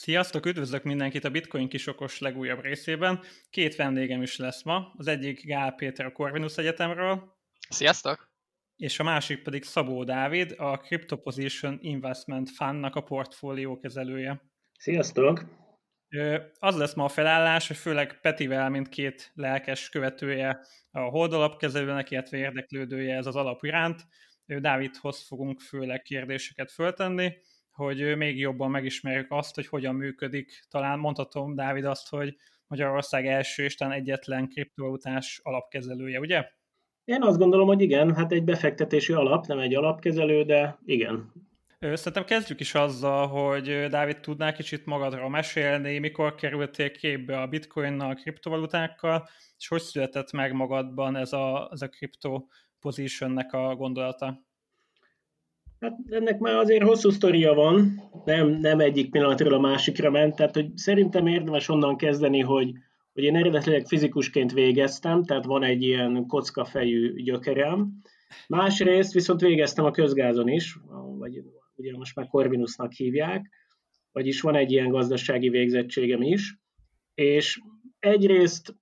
Sziasztok, üdvözlök mindenkit a Bitcoin kisokos legújabb részében. Két vendégem is lesz ma. Az egyik Gál Péter a Corvinus Egyetemről. Sziasztok! És a másik pedig Szabó Dávid, a Crypto Position Investment Fundnak a portfólió kezelője. Sziasztok! Az lesz ma a felállás, hogy főleg Petivel, mint két lelkes követője a holdalapkezelőnek, illetve érdeklődője ez az alap iránt. Dávidhoz fogunk főleg kérdéseket föltenni, hogy még jobban megismerjük azt, hogy hogyan működik. Talán mondhatom, Dávid, azt, hogy Magyarország első és talán egyetlen kriptovalutás alapkezelője, ugye? Én azt gondolom, hogy igen, hát egy befektetési alap, nem egy alapkezelő, de igen. Szerintem kezdjük is azzal, hogy Dávid tudnál kicsit magadról mesélni, mikor kerültél képbe a bitcoinnal, a kriptovalutákkal, és hogy született meg magadban ez a, ez a crypto positionnek a gondolata? Hát ennek már azért hosszú sztoria van, nem, nem egyik pillanatról a másikra ment, tehát hogy szerintem érdemes onnan kezdeni, hogy, hogy én eredetileg fizikusként végeztem, tehát van egy ilyen kockafejű gyökerem. Másrészt viszont végeztem a közgázon is, vagy ugye most már Corvinusnak hívják, vagyis van egy ilyen gazdasági végzettségem is, és egyrészt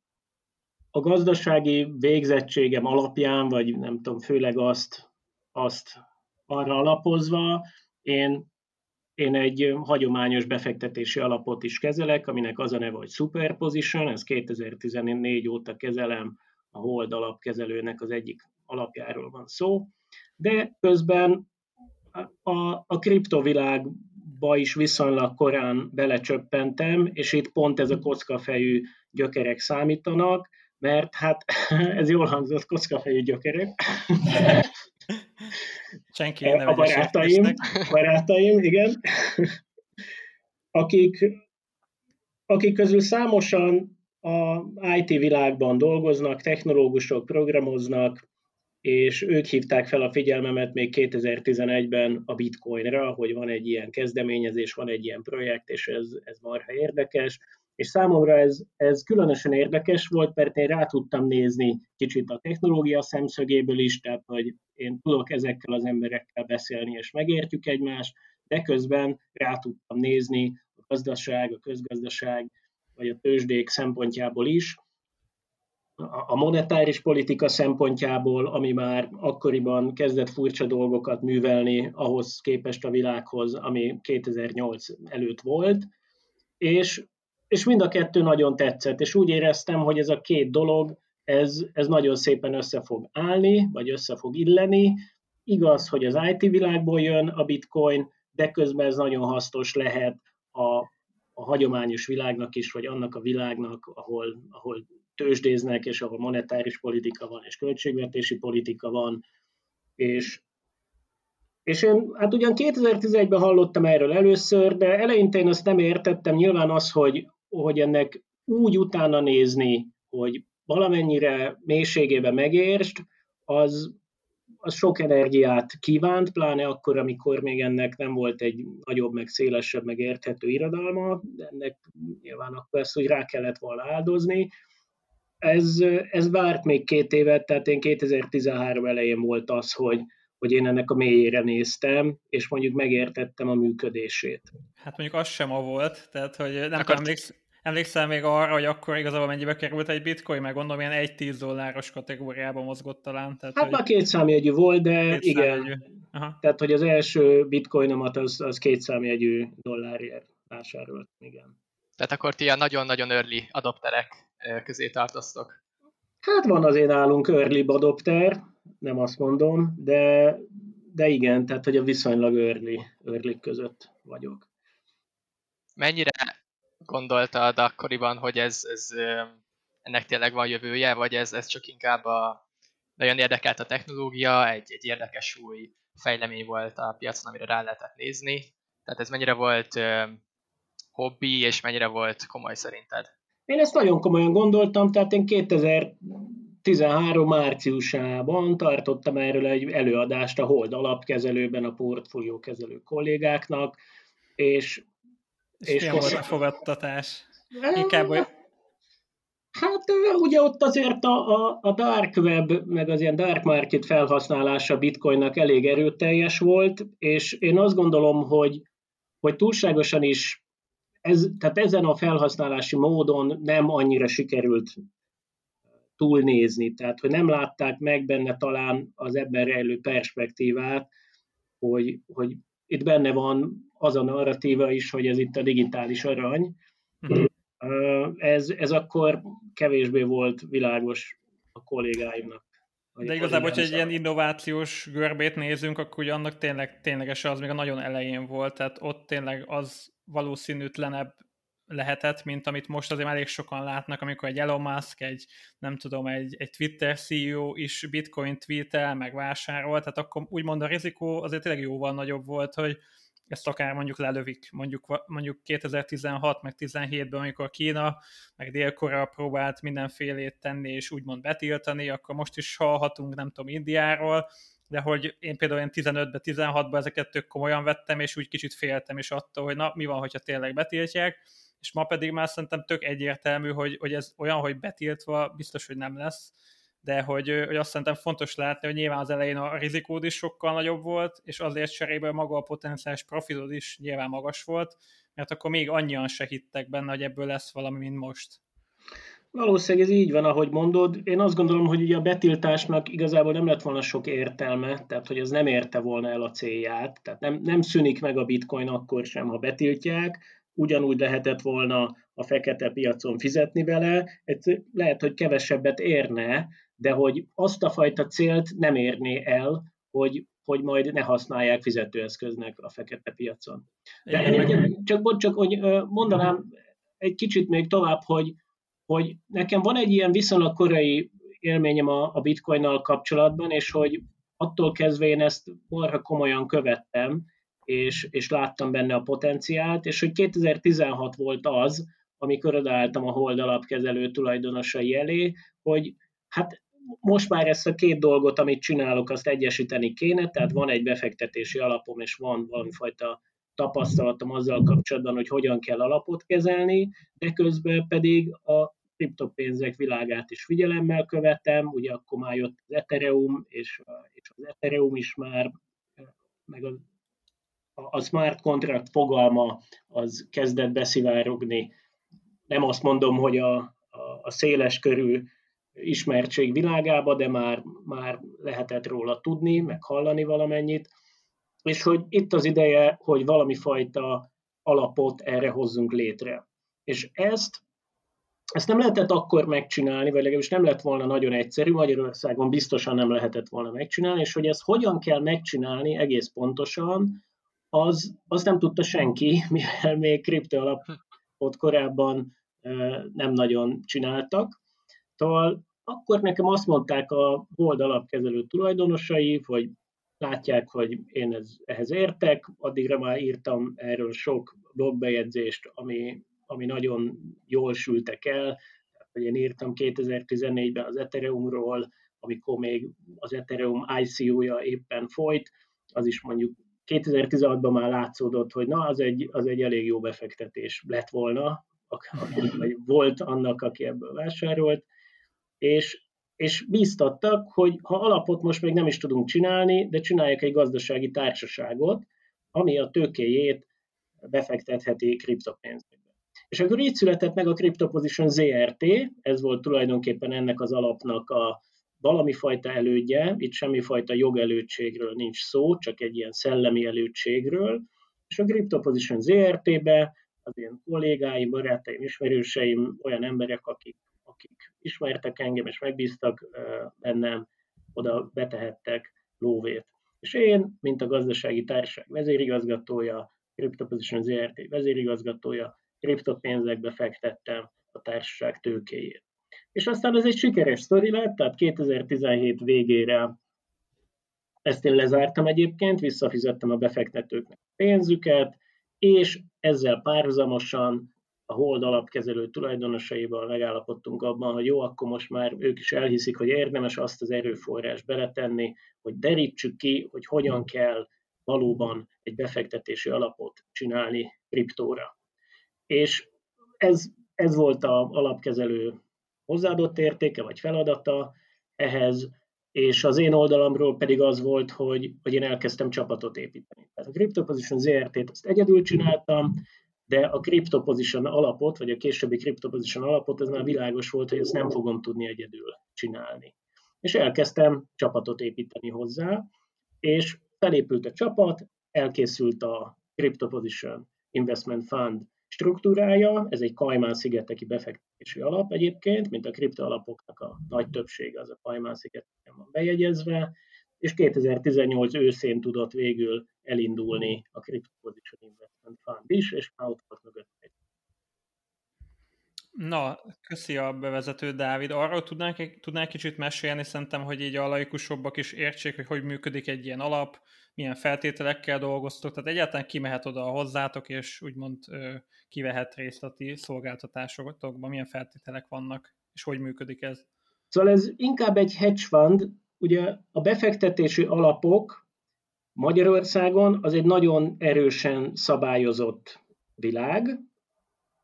a gazdasági végzettségem alapján, vagy nem tudom, főleg azt, azt arra alapozva én, én egy hagyományos befektetési alapot is kezelek, aminek az a neve, hogy Superposition, ez 2014 óta kezelem, a Hold alapkezelőnek az egyik alapjáról van szó, de közben a, a kriptovilágba is viszonylag korán belecsöppentem, és itt pont ez a kockafejű gyökerek számítanak, mert hát ez jól hangzott, kockafejű gyökerek. Senki a barátaim, barátaim, igen, akik, akik közül számosan a IT világban dolgoznak, technológusok, programoznak, és ők hívták fel a figyelmemet még 2011-ben a bitcoinra, hogy van egy ilyen kezdeményezés, van egy ilyen projekt, és ez, ez marha érdekes. És számomra ez, ez különösen érdekes volt, mert én rá tudtam nézni kicsit a technológia szemszögéből is, tehát hogy én tudok ezekkel az emberekkel beszélni, és megértjük egymást, de közben rá tudtam nézni a gazdaság, a közgazdaság, vagy a tőzsdék szempontjából is, a monetáris politika szempontjából, ami már akkoriban kezdett furcsa dolgokat művelni ahhoz képest a világhoz, ami 2008 előtt volt, és, és mind a kettő nagyon tetszett, és úgy éreztem, hogy ez a két dolog, ez, ez nagyon szépen össze fog állni, vagy össze fog illeni. Igaz, hogy az IT világból jön a bitcoin, de közben ez nagyon hasznos lehet a, a hagyományos világnak is, vagy annak a világnak, ahol, ahol tőzsdéznek, és ahol monetáris politika van, és költségvetési politika van, és és én hát ugyan 2011-ben hallottam erről először, de eleinte én azt nem értettem. Nyilván az, hogy, hogy ennek úgy utána nézni, hogy valamennyire mélységében megértsd, az, az sok energiát kívánt, pláne akkor, amikor még ennek nem volt egy nagyobb, meg szélesebb, meg érthető irodalma, ennek nyilván akkor ezt úgy rá kellett volna áldozni, ez, ez várt még két évet, tehát én 2013 elején volt az, hogy, hogy én ennek a mélyére néztem, és mondjuk megértettem a működését. Hát mondjuk az sem a volt, tehát hogy nem Akart... emléksz, emlékszel még arra, hogy akkor igazából mennyibe került egy bitcoin, meg gondolom ilyen 1-10 dolláros kategóriában mozgott talán. Tehát, hát hogy... már két számjegyű volt, de két igen. Aha. Tehát, hogy az első bitcoinomat az, az két számjegyű dollárért vásárolt, igen. Tehát akkor ti ilyen nagyon-nagyon early adopterek közé tartoztok? Hát van azért nálunk early adopter, nem azt mondom, de, de igen, tehát hogy a viszonylag early, early között vagyok. Mennyire gondoltad akkoriban, hogy ez, ez ennek tényleg van jövője, vagy ez, ez csak inkább a, nagyon érdekelt a technológia, egy, egy érdekes új fejlemény volt a piacon, amire rá lehetett nézni. Tehát ez mennyire volt hobbi, és mennyire volt komoly szerinted? Én ezt nagyon komolyan gondoltam, tehát én 2013 márciusában tartottam erről egy előadást a Hold alapkezelőben a portfóliókezelő kollégáknak, és... És, most... volt a fogadtatás? Inkább, hogy... Hát ugye ott azért a, a, a dark web, meg az ilyen dark market felhasználása bitcoinnak elég erőteljes volt, és én azt gondolom, hogy, hogy túlságosan is ez, tehát ezen a felhasználási módon nem annyira sikerült túlnézni, tehát hogy nem látták meg benne talán az ebben rejlő perspektívát, hogy, hogy itt benne van az a narratíva is, hogy ez itt a digitális arany. Mm. Ez, ez akkor kevésbé volt világos a kollégáimnak. De igazából, hogyha egy ilyen innovációs görbét nézünk, akkor ugye annak tényleg, ténylegesen az még a nagyon elején volt, tehát ott tényleg az valószínűtlenebb lehetett, mint amit most azért elég sokan látnak, amikor egy Elon Musk, egy nem tudom, egy, egy Twitter CEO is bitcoin tweetel, meg vásárol, tehát akkor úgymond a rizikó azért tényleg jóval nagyobb volt, hogy ezt akár mondjuk lelövik, mondjuk, mondjuk 2016 meg 17-ben, amikor Kína meg Dél-Korea próbált mindenfélét tenni és úgymond betiltani, akkor most is hallhatunk, nem tudom, Indiáról, de hogy én például én 15-ben, 16-ban ezeket tök komolyan vettem, és úgy kicsit féltem is attól, hogy na, mi van, hogyha tényleg betiltják, és ma pedig már szerintem tök egyértelmű, hogy, hogy ez olyan, hogy betiltva biztos, hogy nem lesz, de hogy, hogy azt szerintem fontos látni, hogy nyilván az elején a rizikód is sokkal nagyobb volt, és azért cserébe maga a potenciális profitod is nyilván magas volt, mert akkor még annyian se hittek benne, hogy ebből lesz valami, mint most. Valószínűleg ez így van, ahogy mondod. Én azt gondolom, hogy ugye a betiltásnak igazából nem lett volna sok értelme, tehát hogy ez nem érte volna el a célját, tehát nem, nem szűnik meg a bitcoin akkor sem, ha betiltják, ugyanúgy lehetett volna a fekete piacon fizetni vele, lehet, hogy kevesebbet érne, de hogy azt a fajta célt nem érné el, hogy, hogy majd ne használják fizetőeszköznek a fekete piacon. De én csak, csak hogy mondanám egy kicsit még tovább, hogy, hogy nekem van egy ilyen viszonylag korai élményem a, a bitcoinnal kapcsolatban, és hogy attól kezdve én ezt marha komolyan követtem, és, és láttam benne a potenciált, és hogy 2016 volt az, amikor odaálltam a Hold alapkezelő tulajdonosai elé, hogy hát most már ezt a két dolgot, amit csinálok, azt egyesíteni kéne, tehát van egy befektetési alapom, és van valamifajta tapasztalatom azzal kapcsolatban, hogy hogyan kell alapot kezelni, de közben pedig a kriptopénzek világát is figyelemmel követem, ugye akkor már jött az Ethereum, és, és az Ethereum is már, meg a, a smart contract fogalma az kezdett beszivárogni. Nem azt mondom, hogy a, a, a széles körű ismertség világába, de már, már lehetett róla tudni, meg hallani valamennyit, és hogy itt az ideje, hogy valami fajta alapot erre hozzunk létre. És ezt, ezt nem lehetett akkor megcsinálni, vagy legalábbis nem lett volna nagyon egyszerű, Magyarországon biztosan nem lehetett volna megcsinálni, és hogy ezt hogyan kell megcsinálni egész pontosan, az, az nem tudta senki, mivel még kriptoalapot korábban nem nagyon csináltak. Szóval akkor nekem azt mondták a Hold alapkezelő tulajdonosai, hogy látják, hogy én ez, ehhez értek, addigra már írtam erről sok blogbejegyzést, ami, ami nagyon jól sültek el, hogy én írtam 2014-ben az Ethereumról, amikor még az Ethereum ICO-ja éppen folyt, az is mondjuk 2016-ban már látszódott, hogy na, az egy, az egy elég jó befektetés lett volna, vagy volt annak, aki ebből vásárolt, és, és bíztattak, hogy ha alapot most még nem is tudunk csinálni, de csinálják egy gazdasági társaságot, ami a tőkéjét befektetheti kriptopénzekbe. És akkor így született meg a CryptoPosition ZRT, ez volt tulajdonképpen ennek az alapnak a valami fajta elődje, itt semmifajta jogelődségről nincs szó, csak egy ilyen szellemi elődségről, és a CryptoPosition ZRT-be az én kollégáim, barátaim, ismerőseim, olyan emberek, akik akik ismertek engem és megbíztak bennem, oda betehettek lóvét. És én, mint a gazdasági társaság vezérigazgatója, CryptoPosition ZRT vezérigazgatója, kriptopénzekbe fektettem a társaság tőkéjét. És aztán ez egy sikeres sztori lett, tehát 2017 végére ezt én lezártam egyébként, visszafizettem a befektetőknek pénzüket, és ezzel párhuzamosan a Hold alapkezelő tulajdonosaival megállapodtunk abban, hogy jó, akkor most már ők is elhiszik, hogy érdemes azt az erőforrás beletenni, hogy derítsük ki, hogy hogyan kell valóban egy befektetési alapot csinálni kriptóra. És ez, ez volt az alapkezelő hozzáadott értéke vagy feladata ehhez, és az én oldalamról pedig az volt, hogy, hogy én elkezdtem csapatot építeni. Tehát a CryptoPosition ZRT-t azt egyedül csináltam, de a crypto alapot, vagy a későbbi crypto alapot, ez már világos volt, hogy ezt nem fogom tudni egyedül csinálni. És elkezdtem csapatot építeni hozzá, és felépült a csapat, elkészült a Crypto Investment Fund struktúrája, ez egy Kajmán-szigeteki befektetési alap egyébként, mint a kripto alapoknak a nagy többsége az a Kajmán-szigeteken van bejegyezve, és 2018 őszén tudott végül elindulni a Crypto Position Investment Fund is, és már ott volt mögött egy. Na, köszi a bevezető, Dávid. Arról tudnánk, tudnánk kicsit mesélni, szerintem, hogy így a laikusabbak is értsék, hogy hogy működik egy ilyen alap, milyen feltételekkel dolgoztok, tehát egyáltalán ki mehet oda hozzátok, és úgymond kivehet részt a ti szolgáltatásokban, milyen feltételek vannak, és hogy működik ez? Szóval ez inkább egy hedge fund, ugye a befektetési alapok Magyarországon az egy nagyon erősen szabályozott világ,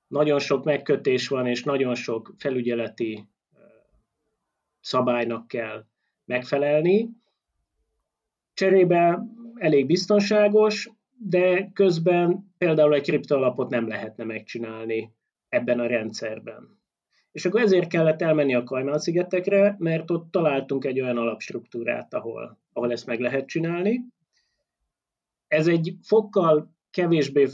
nagyon sok megkötés van, és nagyon sok felügyeleti szabálynak kell megfelelni. Cserébe elég biztonságos, de közben például egy kriptoalapot nem lehetne megcsinálni ebben a rendszerben. És akkor ezért kellett elmenni a Kajmán-szigetekre, mert ott találtunk egy olyan alapstruktúrát, ahol, ahol ezt meg lehet csinálni. Ez egy fokkal kevésbé,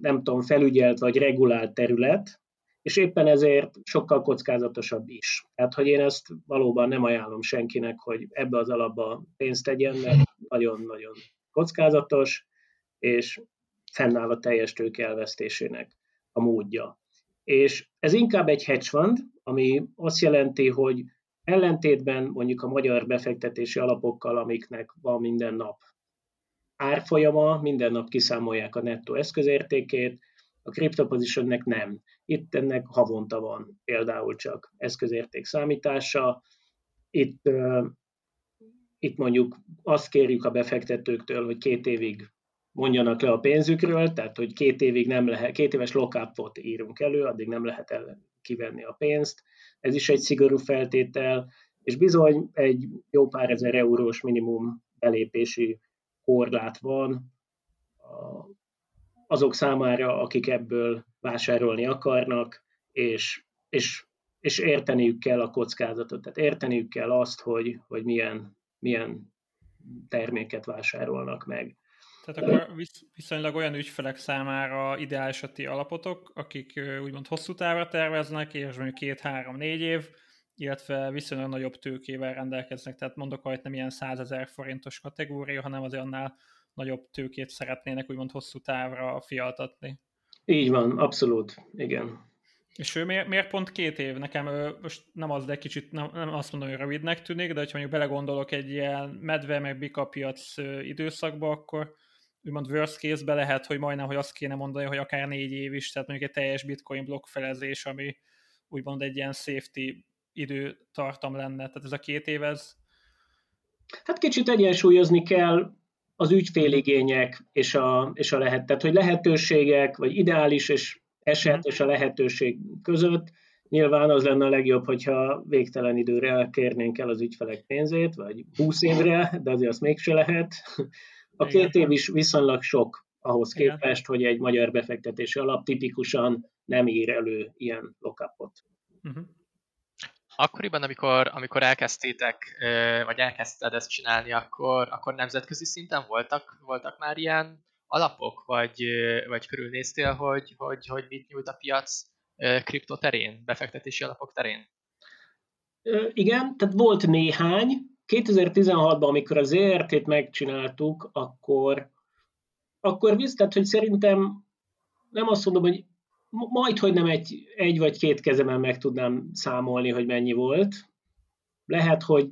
nem tudom, felügyelt vagy regulált terület, és éppen ezért sokkal kockázatosabb is. Tehát, hogy én ezt valóban nem ajánlom senkinek, hogy ebbe az alapba pénzt tegyen, mert nagyon-nagyon kockázatos, és fennáll a teljes tőke elvesztésének a módja. És ez inkább egy hedge fund, ami azt jelenti, hogy ellentétben mondjuk a magyar befektetési alapokkal, amiknek van minden nap árfolyama, minden nap kiszámolják a nettó eszközértékét, a CryptoPositionnek nem. Itt ennek havonta van például csak eszközérték számítása. Itt, uh, itt mondjuk azt kérjük a befektetőktől, hogy két évig mondjanak le a pénzükről, tehát hogy két évig nem lehet, két éves lockupot írunk elő, addig nem lehet el kivenni a pénzt. Ez is egy szigorú feltétel, és bizony egy jó pár ezer eurós minimum belépési korlát van azok számára, akik ebből vásárolni akarnak, és, és, és érteniük kell a kockázatot, tehát érteniük kell azt, hogy, hogy milyen, milyen terméket vásárolnak meg. Tehát akkor viszonylag olyan ügyfelek számára ideális a ti alapotok, akik úgymond hosszú távra terveznek, és mondjuk két-három-négy év, illetve viszonylag nagyobb tőkével rendelkeznek, tehát mondok, hogy nem ilyen 100 ezer forintos kategória, hanem azért annál nagyobb tőkét szeretnének úgymond hosszú távra fialtatni. Így van, abszolút, igen. És ő miért, miért pont két év? Nekem most nem az, de kicsit nem, nem azt mondom, hogy rövidnek tűnik, de ha mondjuk belegondolok egy ilyen medve meg bika piac időszakba, akkor úgymond worst case-be lehet, hogy majdnem, hogy azt kéne mondani, hogy akár négy év is, tehát mondjuk egy teljes bitcoin blokkfelezés, ami úgymond egy ilyen safety időtartam lenne. Tehát ez a két év, ez... Hát kicsit egyensúlyozni kell az ügyféligények és a, és a lehet, tehát hogy lehetőségek, vagy ideális és eset mhm. és a lehetőség között. Nyilván az lenne a legjobb, hogyha végtelen időre elkérnénk el az ügyfelek pénzét, vagy 20 évre, de azért azt mégse lehet. A két év is viszonylag sok ahhoz képest, hogy egy magyar befektetési alap tipikusan nem ír elő ilyen lockupot. Uh-huh. Akkoriban, amikor, amikor elkezdtétek, vagy elkezdted ezt csinálni, akkor, akkor nemzetközi szinten voltak, voltak már ilyen alapok, vagy, vagy körülnéztél, hogy, hogy, hogy mit nyújt a piac kripto terén, befektetési alapok terén? Igen, tehát volt néhány. 2016-ban, amikor az ERT-t megcsináltuk, akkor, akkor visz, tehát, hogy szerintem nem azt mondom, hogy majd, hogy nem egy, egy vagy két kezemen meg tudnám számolni, hogy mennyi volt. Lehet, hogy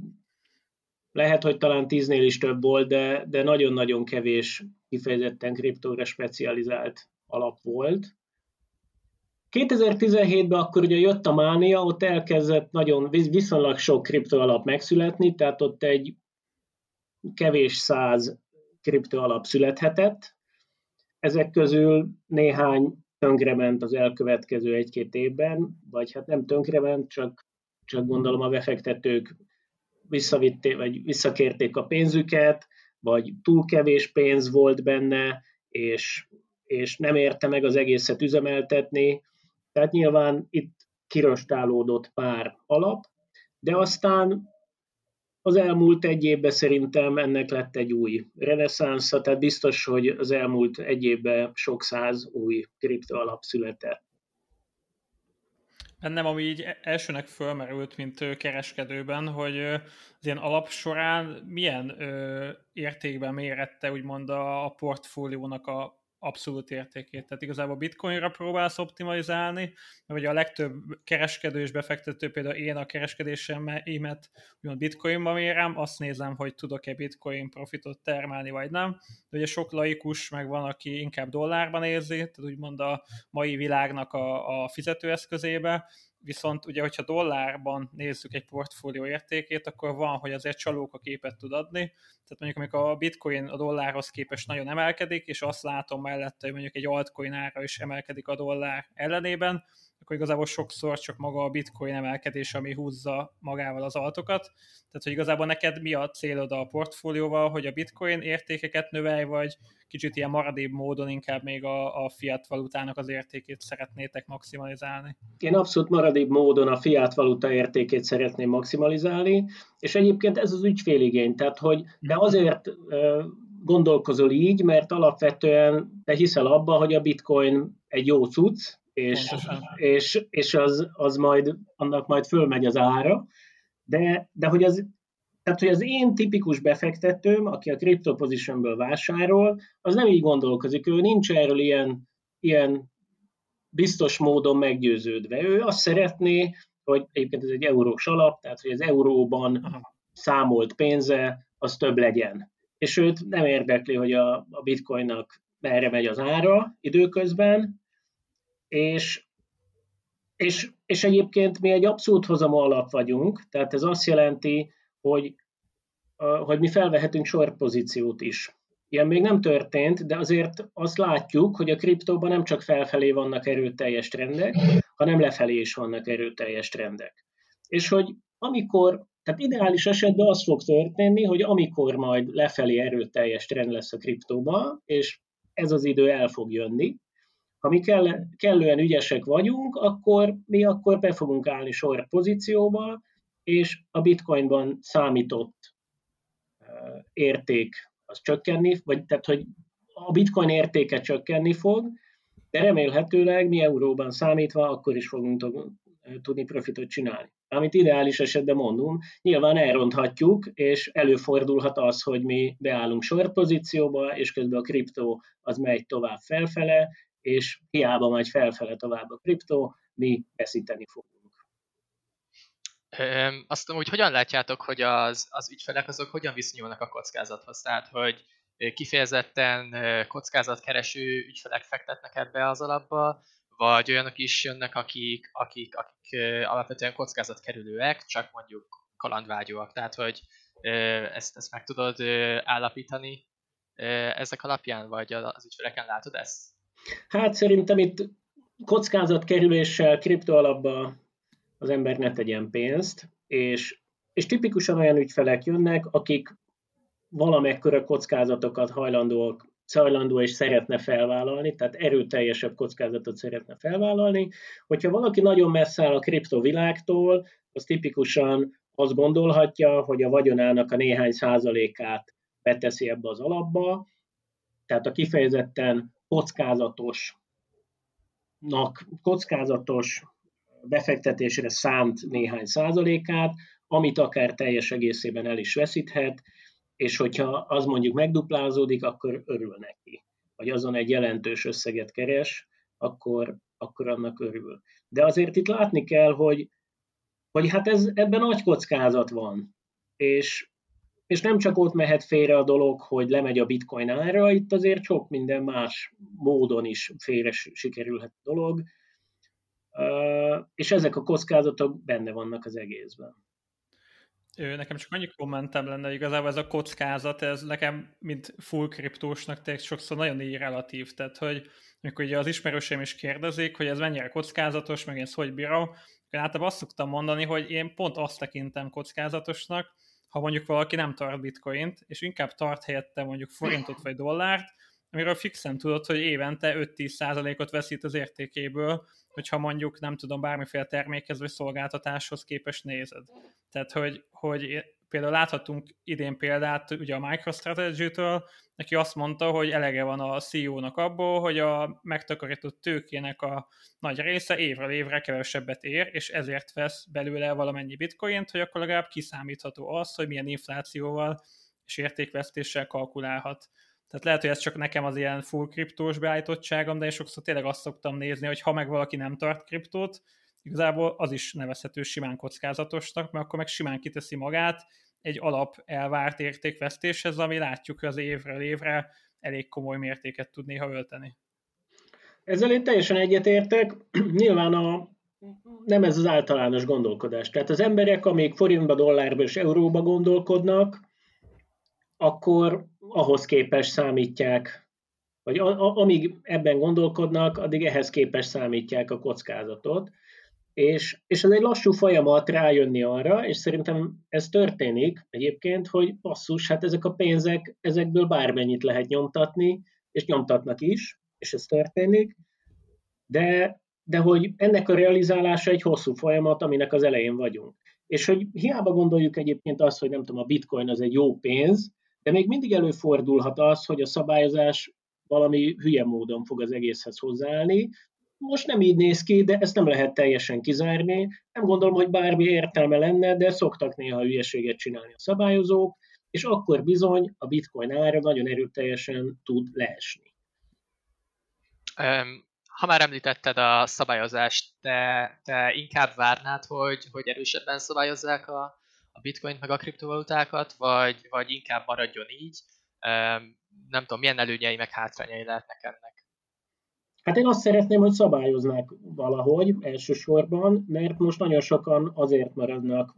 lehet, hogy talán tíznél is több volt, de, de nagyon-nagyon kevés kifejezetten kriptóra specializált alap volt. 2017-ben akkor ugye jött a mánia, ott elkezdett nagyon viszonylag sok kripto alap megszületni, tehát ott egy kevés száz kripto alap születhetett. Ezek közül néhány tönkrement az elkövetkező egy-két évben, vagy hát nem tönkrement, csak, csak gondolom a befektetők visszavitték, vagy visszakérték a pénzüket, vagy túl kevés pénz volt benne, és, és nem érte meg az egészet üzemeltetni, tehát nyilván itt kirostálódott pár alap, de aztán az elmúlt egy évben szerintem ennek lett egy új reneszánsza, tehát biztos, hogy az elmúlt egy évben sok száz új kriptoalap született. Bennem, ami így elsőnek fölmerült, mint kereskedőben, hogy az ilyen alap során milyen ö, értékben mérette úgymond a, a portfóliónak a abszolút értékét. Tehát igazából bitcoinra próbálsz optimalizálni, mert ugye a legtöbb kereskedő és befektető, például én a kereskedéseimet úgymond bitcoinba mérem, azt nézem, hogy tudok-e bitcoin profitot termelni, vagy nem. De ugye sok laikus meg van, aki inkább dollárban érzi, tehát úgymond a mai világnak a, a fizetőeszközébe, viszont ugye, hogyha dollárban nézzük egy portfólió értékét, akkor van, hogy azért csalók a képet tud adni. Tehát mondjuk, amikor a bitcoin a dollárhoz képest nagyon emelkedik, és azt látom mellette, hogy mondjuk egy altcoin ára is emelkedik a dollár ellenében, akkor igazából sokszor csak maga a bitcoin emelkedés, ami húzza magával az altokat. Tehát, hogy igazából neked mi a célod a portfólióval, hogy a bitcoin értékeket növelj, vagy kicsit ilyen maradébb módon inkább még a, a fiat valutának az értékét szeretnétek maximalizálni? Én abszolút maradébb módon a fiat valuta értékét szeretném maximalizálni, és egyébként ez az ügyféligény, tehát hogy de azért gondolkozol így, mert alapvetően te hiszel abba, hogy a bitcoin egy jó cucc, és, és, és az, az majd, annak majd fölmegy az ára, de, de hogy az, tehát, hogy az én tipikus befektetőm, aki a crypto positionből vásárol, az nem így gondolkozik, ő nincs erről ilyen, ilyen biztos módon meggyőződve. Ő azt szeretné, hogy egyébként ez egy eurós alap, tehát hogy az euróban Aha. számolt pénze, az több legyen. És őt nem érdekli, hogy a, a bitcoinnak merre megy az ára időközben, és, és, és egyébként mi egy abszolút hozamú alap vagyunk, tehát ez azt jelenti, hogy, hogy mi felvehetünk sorpozíciót is. Ilyen még nem történt, de azért azt látjuk, hogy a kriptóban nem csak felfelé vannak erőteljes trendek, hanem lefelé is vannak erőteljes trendek. És hogy amikor, tehát ideális esetben az fog történni, hogy amikor majd lefelé erőteljes trend lesz a kriptóban, és ez az idő el fog jönni, ha mi kell, kellően ügyesek vagyunk, akkor mi akkor be fogunk állni sor pozícióba, és a bitcoinban számított érték az csökkenni, vagy tehát, hogy a bitcoin értéke csökkenni fog, de remélhetőleg mi euróban számítva akkor is fogunk tudni profitot csinálni. Amit ideális esetben mondunk, nyilván elronthatjuk, és előfordulhat az, hogy mi beállunk sorpozícióba, és közben a kriptó az megy tovább felfele, és hiába megy felfele tovább a kriptó, mi veszíteni fogunk. Azt hogy hogyan látjátok, hogy az, az ügyfelek azok hogyan viszonyulnak a kockázathoz? Tehát, hogy kifejezetten kockázatkereső ügyfelek fektetnek ebbe az alapba, vagy olyanok is jönnek, akik, akik, akik alapvetően kockázatkerülőek, csak mondjuk kalandvágyóak. Tehát, hogy ezt, ezt meg tudod állapítani ezek alapján, vagy az ügyfeleken látod ezt? Hát szerintem itt kockázatkerüléssel kriptoalapba az ember ne tegyen pénzt, és, és tipikusan olyan ügyfelek jönnek, akik valamekkora kockázatokat hajlandóak hajlandó és szeretne felvállalni, tehát erőteljesebb kockázatot szeretne felvállalni. Hogyha valaki nagyon messze áll a kriptovilágtól, az tipikusan azt gondolhatja, hogy a vagyonának a néhány százalékát beteszi ebbe az alapba, tehát a kifejezetten kockázatos kockázatos befektetésre szánt néhány százalékát, amit akár teljes egészében el is veszíthet, és hogyha az mondjuk megduplázódik, akkor örül neki. Vagy azon egy jelentős összeget keres, akkor, akkor annak örül. De azért itt látni kell, hogy, hogy hát ez, ebben nagy kockázat van. És, és nem csak ott mehet félre a dolog, hogy lemegy a bitcoin ára, itt azért sok minden más módon is félre sikerülhet a dolog és ezek a kockázatok benne vannak az egészben. Nekem csak annyi kommentem lenne, igazából ez a kockázat, ez nekem, mint full kriptósnak tényleg sokszor nagyon így relatív, tehát hogy amikor ugye az ismerőseim is kérdezik, hogy ez mennyire kockázatos, meg én ezt hogy bírom, akkor általában azt szoktam mondani, hogy én pont azt tekintem kockázatosnak, ha mondjuk valaki nem tart bitcoint, és inkább tart helyette mondjuk forintot vagy dollárt, amiről fixen tudod, hogy évente 5-10%-ot veszít az értékéből, hogyha mondjuk nem tudom, bármiféle termékhez vagy szolgáltatáshoz képes nézed. Tehát, hogy, hogy például láthatunk idén példát ugye a MicroStrategy-től, neki azt mondta, hogy elege van a CEO-nak abból, hogy a megtakarított tőkének a nagy része évről évre kevesebbet ér, és ezért vesz belőle valamennyi bitcoint, hogy akkor legalább kiszámítható az, hogy milyen inflációval és értékvesztéssel kalkulálhat. Tehát lehet, hogy ez csak nekem az ilyen full kriptós beállítottságom, de én sokszor tényleg azt szoktam nézni, hogy ha meg valaki nem tart kriptót, igazából az is nevezhető simán kockázatosnak, mert akkor meg simán kiteszi magát egy alap elvárt értékvesztéshez, ami látjuk, az évről évre elég komoly mértéket tud néha ölteni. Ezzel én teljesen egyetértek. Nyilván a, nem ez az általános gondolkodás. Tehát az emberek, amik forintba, dollárba és euróba gondolkodnak, akkor ahhoz képes számítják, vagy a, a, amíg ebben gondolkodnak, addig ehhez képes számítják a kockázatot. És, és ez egy lassú folyamat rájönni arra, és szerintem ez történik egyébként, hogy basszus, hát ezek a pénzek, ezekből bármennyit lehet nyomtatni, és nyomtatnak is, és ez történik, de, de hogy ennek a realizálása egy hosszú folyamat, aminek az elején vagyunk. És hogy hiába gondoljuk egyébként azt, hogy nem tudom, a bitcoin az egy jó pénz, de még mindig előfordulhat az, hogy a szabályozás valami hülye módon fog az egészhez hozzáállni. Most nem így néz ki, de ezt nem lehet teljesen kizárni. Nem gondolom, hogy bármi értelme lenne, de szoktak néha hülyeséget csinálni a szabályozók, és akkor bizony a bitcoin ára nagyon erőteljesen tud leesni. Um, ha már említetted a szabályozást, te, te inkább várnád, hogy, hogy erősebben szabályozzák a, a bitcoint meg a kriptovalutákat, vagy, vagy inkább maradjon így? Nem tudom, milyen előnyei meg hátrányai lehetnek ennek? Hát én azt szeretném, hogy szabályoznák valahogy elsősorban, mert most nagyon sokan azért maradnak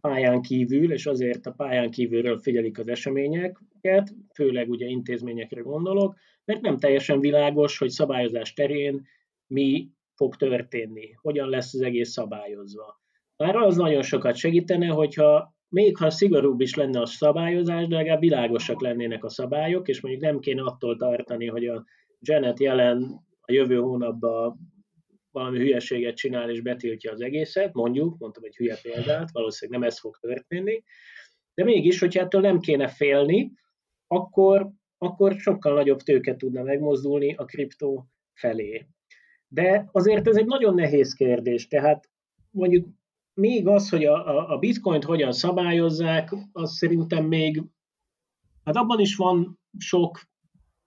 pályán kívül, és azért a pályán kívülről figyelik az eseményeket, főleg ugye intézményekre gondolok, mert nem teljesen világos, hogy szabályozás terén mi fog történni, hogyan lesz az egész szabályozva. Már az nagyon sokat segítene, hogyha még ha szigorúbb is lenne a szabályozás, de legalább világosak lennének a szabályok, és mondjuk nem kéne attól tartani, hogy a Janet jelen a jövő hónapban valami hülyeséget csinál és betiltja az egészet, mondjuk, mondtam egy hülye példát, valószínűleg nem ez fog történni, de mégis, hogyha ettől nem kéne félni, akkor, akkor sokkal nagyobb tőke tudna megmozdulni a kriptó felé. De azért ez egy nagyon nehéz kérdés, tehát mondjuk még az, hogy a, a bitcoint hogyan szabályozzák, az szerintem még, hát abban is van sok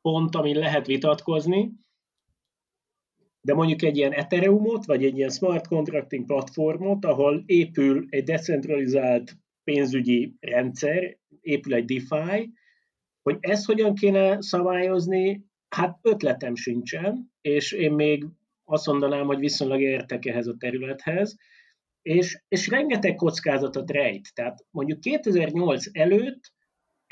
pont, amin lehet vitatkozni, de mondjuk egy ilyen Ethereumot, vagy egy ilyen smart contracting platformot, ahol épül egy decentralizált pénzügyi rendszer, épül egy DeFi, hogy ezt hogyan kéne szabályozni, hát ötletem sincsen, és én még azt mondanám, hogy viszonylag értek ehhez a területhez, és, és rengeteg kockázatot rejt. Tehát mondjuk 2008 előtt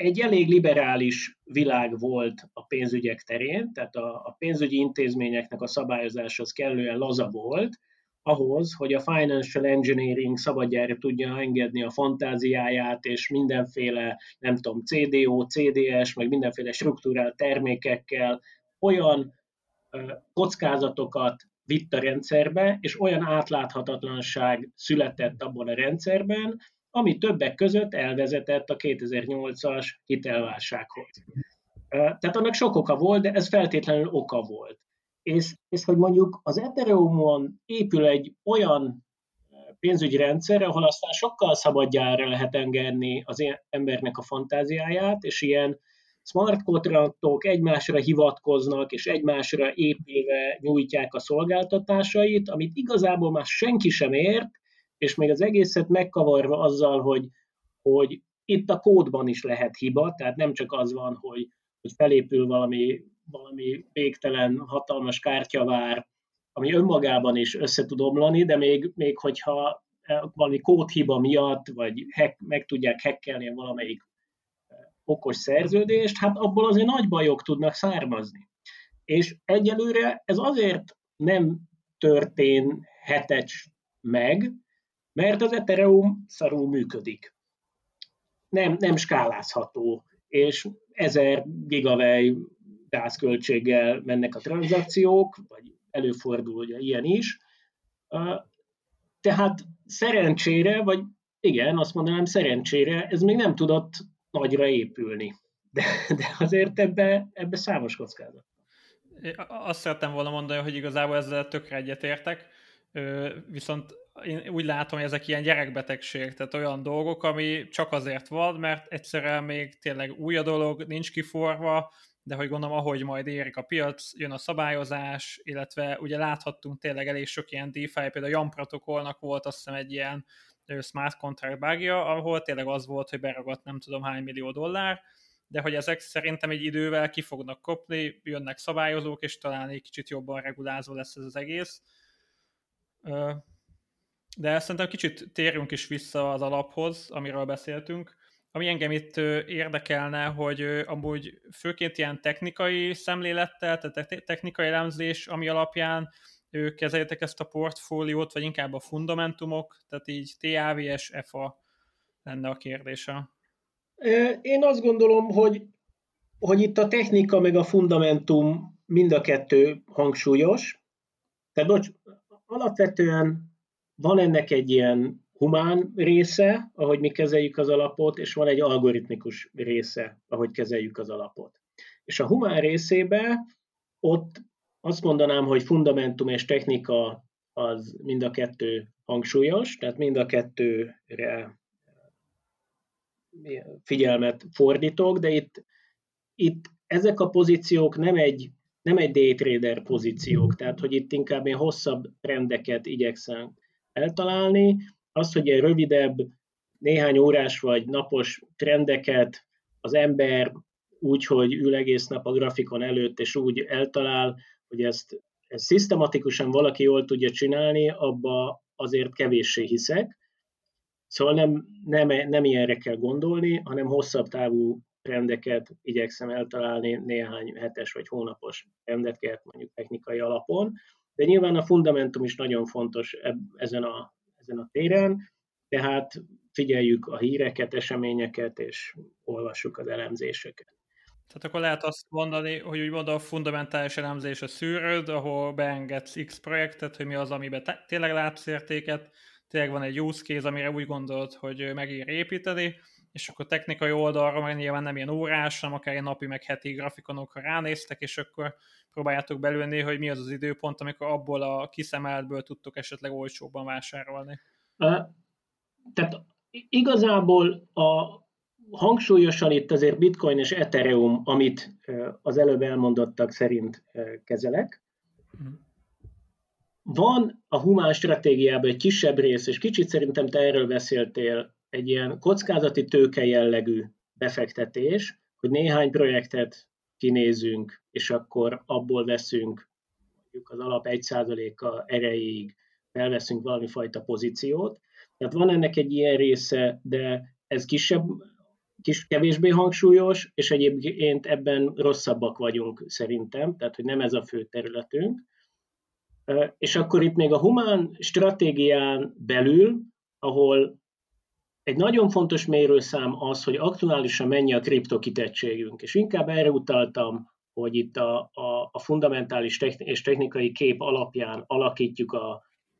egy elég liberális világ volt a pénzügyek terén, tehát a, a pénzügyi intézményeknek a szabályozása az kellően laza volt, ahhoz, hogy a financial engineering szabadjára tudja engedni a fantáziáját, és mindenféle, nem tudom, CDO, CDS, meg mindenféle struktúrált termékekkel olyan kockázatokat vitt a rendszerbe, és olyan átláthatatlanság született abban a rendszerben, ami többek között elvezetett a 2008-as hitelválsághoz. Tehát annak sok oka volt, de ez feltétlenül oka volt. És, és hogy mondjuk az Ethereumon épül egy olyan pénzügyi rendszer, ahol aztán sokkal szabadjára lehet engedni az embernek a fantáziáját, és ilyen smart kontraktok egymásra hivatkoznak, és egymásra épülve nyújtják a szolgáltatásait, amit igazából már senki sem ért, és még az egészet megkavarva azzal, hogy, hogy itt a kódban is lehet hiba, tehát nem csak az van, hogy, hogy felépül valami, valami végtelen, hatalmas kártyavár, ami önmagában is össze tud omlani, de még, még hogyha valami kódhiba miatt, vagy hack, meg tudják hackelni valamelyik okos szerződést, hát abból azért nagy bajok tudnak származni. És egyelőre ez azért nem történhetett meg, mert az Ethereum szarul működik. Nem, nem skálázható, és 1000 gigawej gázköltséggel mennek a tranzakciók, vagy előfordul ugye ilyen is. Tehát szerencsére, vagy igen, azt mondanám szerencsére, ez még nem tudott nagyra épülni. De, de azért ebbe, ebbe számos kockázat. Azt szerettem volna mondani, hogy igazából ezzel tökre egyetértek, viszont én úgy látom, hogy ezek ilyen gyerekbetegség, tehát olyan dolgok, ami csak azért van, mert egyszerűen még tényleg új a dolog, nincs kiforva, de hogy gondolom, ahogy majd érik a piac, jön a szabályozás, illetve ugye láthattunk tényleg elég sok ilyen DeFi, például a Jan protokollnak volt azt hiszem egy ilyen smart contract bugja, ahol tényleg az volt, hogy beragadt nem tudom hány millió dollár, de hogy ezek szerintem egy idővel ki fognak kopni, jönnek szabályozók, és talán egy kicsit jobban regulázó lesz ez az egész. De szerintem kicsit térjünk is vissza az alaphoz, amiről beszéltünk. Ami engem itt érdekelne, hogy amúgy főként ilyen technikai szemlélettel, tehát technikai elemzés, ami alapján kezeljétek ezt a portfóliót, vagy inkább a fundamentumok, tehát így TAVS, FA lenne a kérdése. Én azt gondolom, hogy, hogy itt a technika meg a fundamentum mind a kettő hangsúlyos. Tehát bocs, alapvetően van ennek egy ilyen humán része, ahogy mi kezeljük az alapot, és van egy algoritmikus része, ahogy kezeljük az alapot. És a humán részébe ott azt mondanám, hogy fundamentum és technika az mind a kettő hangsúlyos, tehát mind a kettőre figyelmet fordítok, de itt, itt ezek a pozíciók nem egy, nem egy day trader pozíciók, tehát hogy itt inkább én hosszabb trendeket igyekszem eltalálni, az, hogy egy rövidebb, néhány órás vagy napos trendeket az ember úgy, hogy ül egész nap a grafikon előtt, és úgy eltalál, hogy ezt, ezt szisztematikusan valaki jól tudja csinálni, abba azért kevéssé hiszek. Szóval nem, nem, nem ilyenre kell gondolni, hanem hosszabb távú rendeket igyekszem eltalálni, néhány hetes vagy hónapos rendeket mondjuk technikai alapon, de nyilván a fundamentum is nagyon fontos ezen a, ezen a téren, tehát figyeljük a híreket, eseményeket, és olvassuk az elemzéseket. Tehát akkor lehet azt mondani, hogy úgymond a fundamentális elemzés a szűrőd, ahol beengedsz X projektet, hogy mi az, amiben te- tényleg látsz értéket, tényleg van egy use case, amire úgy gondolod, hogy megír építeni, és akkor technikai oldalra meg nyilván nem ilyen órás, hanem akár ilyen napi meg heti grafikonokra ránéztek, és akkor próbáljátok belülni, hogy mi az az időpont, amikor abból a kiszemeltből tudtok esetleg olcsóbban vásárolni. Tehát igazából a hangsúlyosan itt azért Bitcoin és Ethereum, amit az előbb elmondottak szerint kezelek. Mhm. Van a humán stratégiában egy kisebb rész, és kicsit szerintem te erről beszéltél, egy ilyen kockázati tőke jellegű befektetés, hogy néhány projektet kinézünk, és akkor abból veszünk mondjuk az alap 1%-a erejéig, felveszünk valami fajta pozíciót. Tehát van ennek egy ilyen része, de ez kisebb, kis, kevésbé hangsúlyos, és egyébként ebben rosszabbak vagyunk szerintem, tehát hogy nem ez a fő területünk. És akkor itt még a humán stratégián belül, ahol egy nagyon fontos mérőszám az, hogy aktuálisan mennyi a kriptokitettségünk, és inkább erre utaltam, hogy itt a, a, a fundamentális techni- és technikai kép alapján alakítjuk a,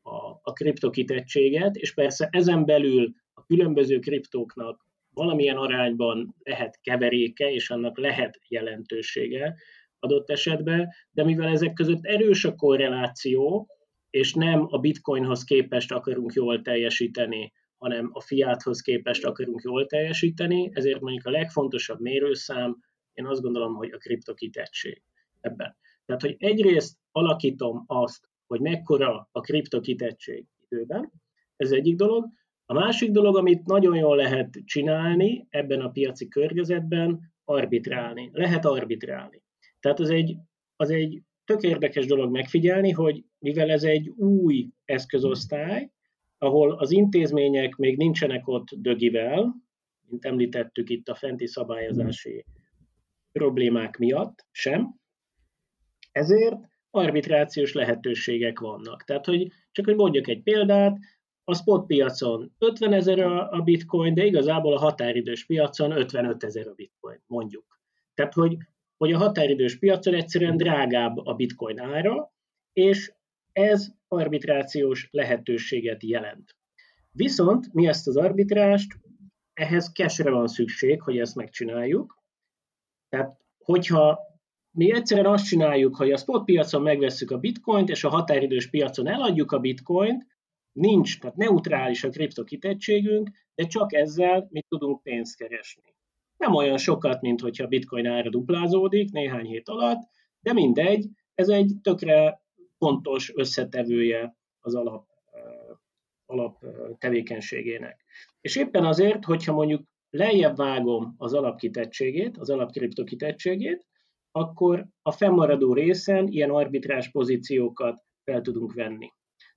a, a kriptokitettséget, és persze ezen belül a különböző kriptóknak valamilyen arányban lehet keveréke, és annak lehet jelentősége adott esetben, de mivel ezek között erős a korreláció, és nem a bitcoinhoz képest akarunk jól teljesíteni hanem a fiáthoz képest akarunk jól teljesíteni, ezért mondjuk a legfontosabb mérőszám, én azt gondolom, hogy a kriptokitettség ebben. Tehát, hogy egyrészt alakítom azt, hogy mekkora a kriptokitettség időben, ez egyik dolog. A másik dolog, amit nagyon jól lehet csinálni ebben a piaci környezetben, arbitrálni. Lehet arbitrálni. Tehát az egy, az egy tök érdekes dolog megfigyelni, hogy mivel ez egy új eszközosztály, ahol az intézmények még nincsenek ott dögivel, mint említettük itt a fenti szabályozási problémák miatt sem, ezért arbitrációs lehetőségek vannak. Tehát, hogy csak hogy mondjak egy példát, a spot piacon 50 ezer a bitcoin, de igazából a határidős piacon 55 ezer a bitcoin, mondjuk. Tehát, hogy hogy a határidős piacon egyszerűen drágább a bitcoin ára, és ez arbitrációs lehetőséget jelent. Viszont mi ezt az arbitrást, ehhez cashre van szükség, hogy ezt megcsináljuk. Tehát, hogyha mi egyszerűen azt csináljuk, hogy a spot piacon megvesszük a bitcoint, és a határidős piacon eladjuk a bitcoint, nincs, tehát neutrális a kriptokitettségünk, de csak ezzel mi tudunk pénzt keresni. Nem olyan sokat, mint hogyha a bitcoin ára duplázódik néhány hét alatt, de mindegy, ez egy tökre fontos összetevője az alap, alap tevékenységének. És éppen azért, hogyha mondjuk lejjebb vágom az alapkitettségét, az alapkriptokitettségét, akkor a fennmaradó részen ilyen arbitrás pozíciókat fel tudunk venni.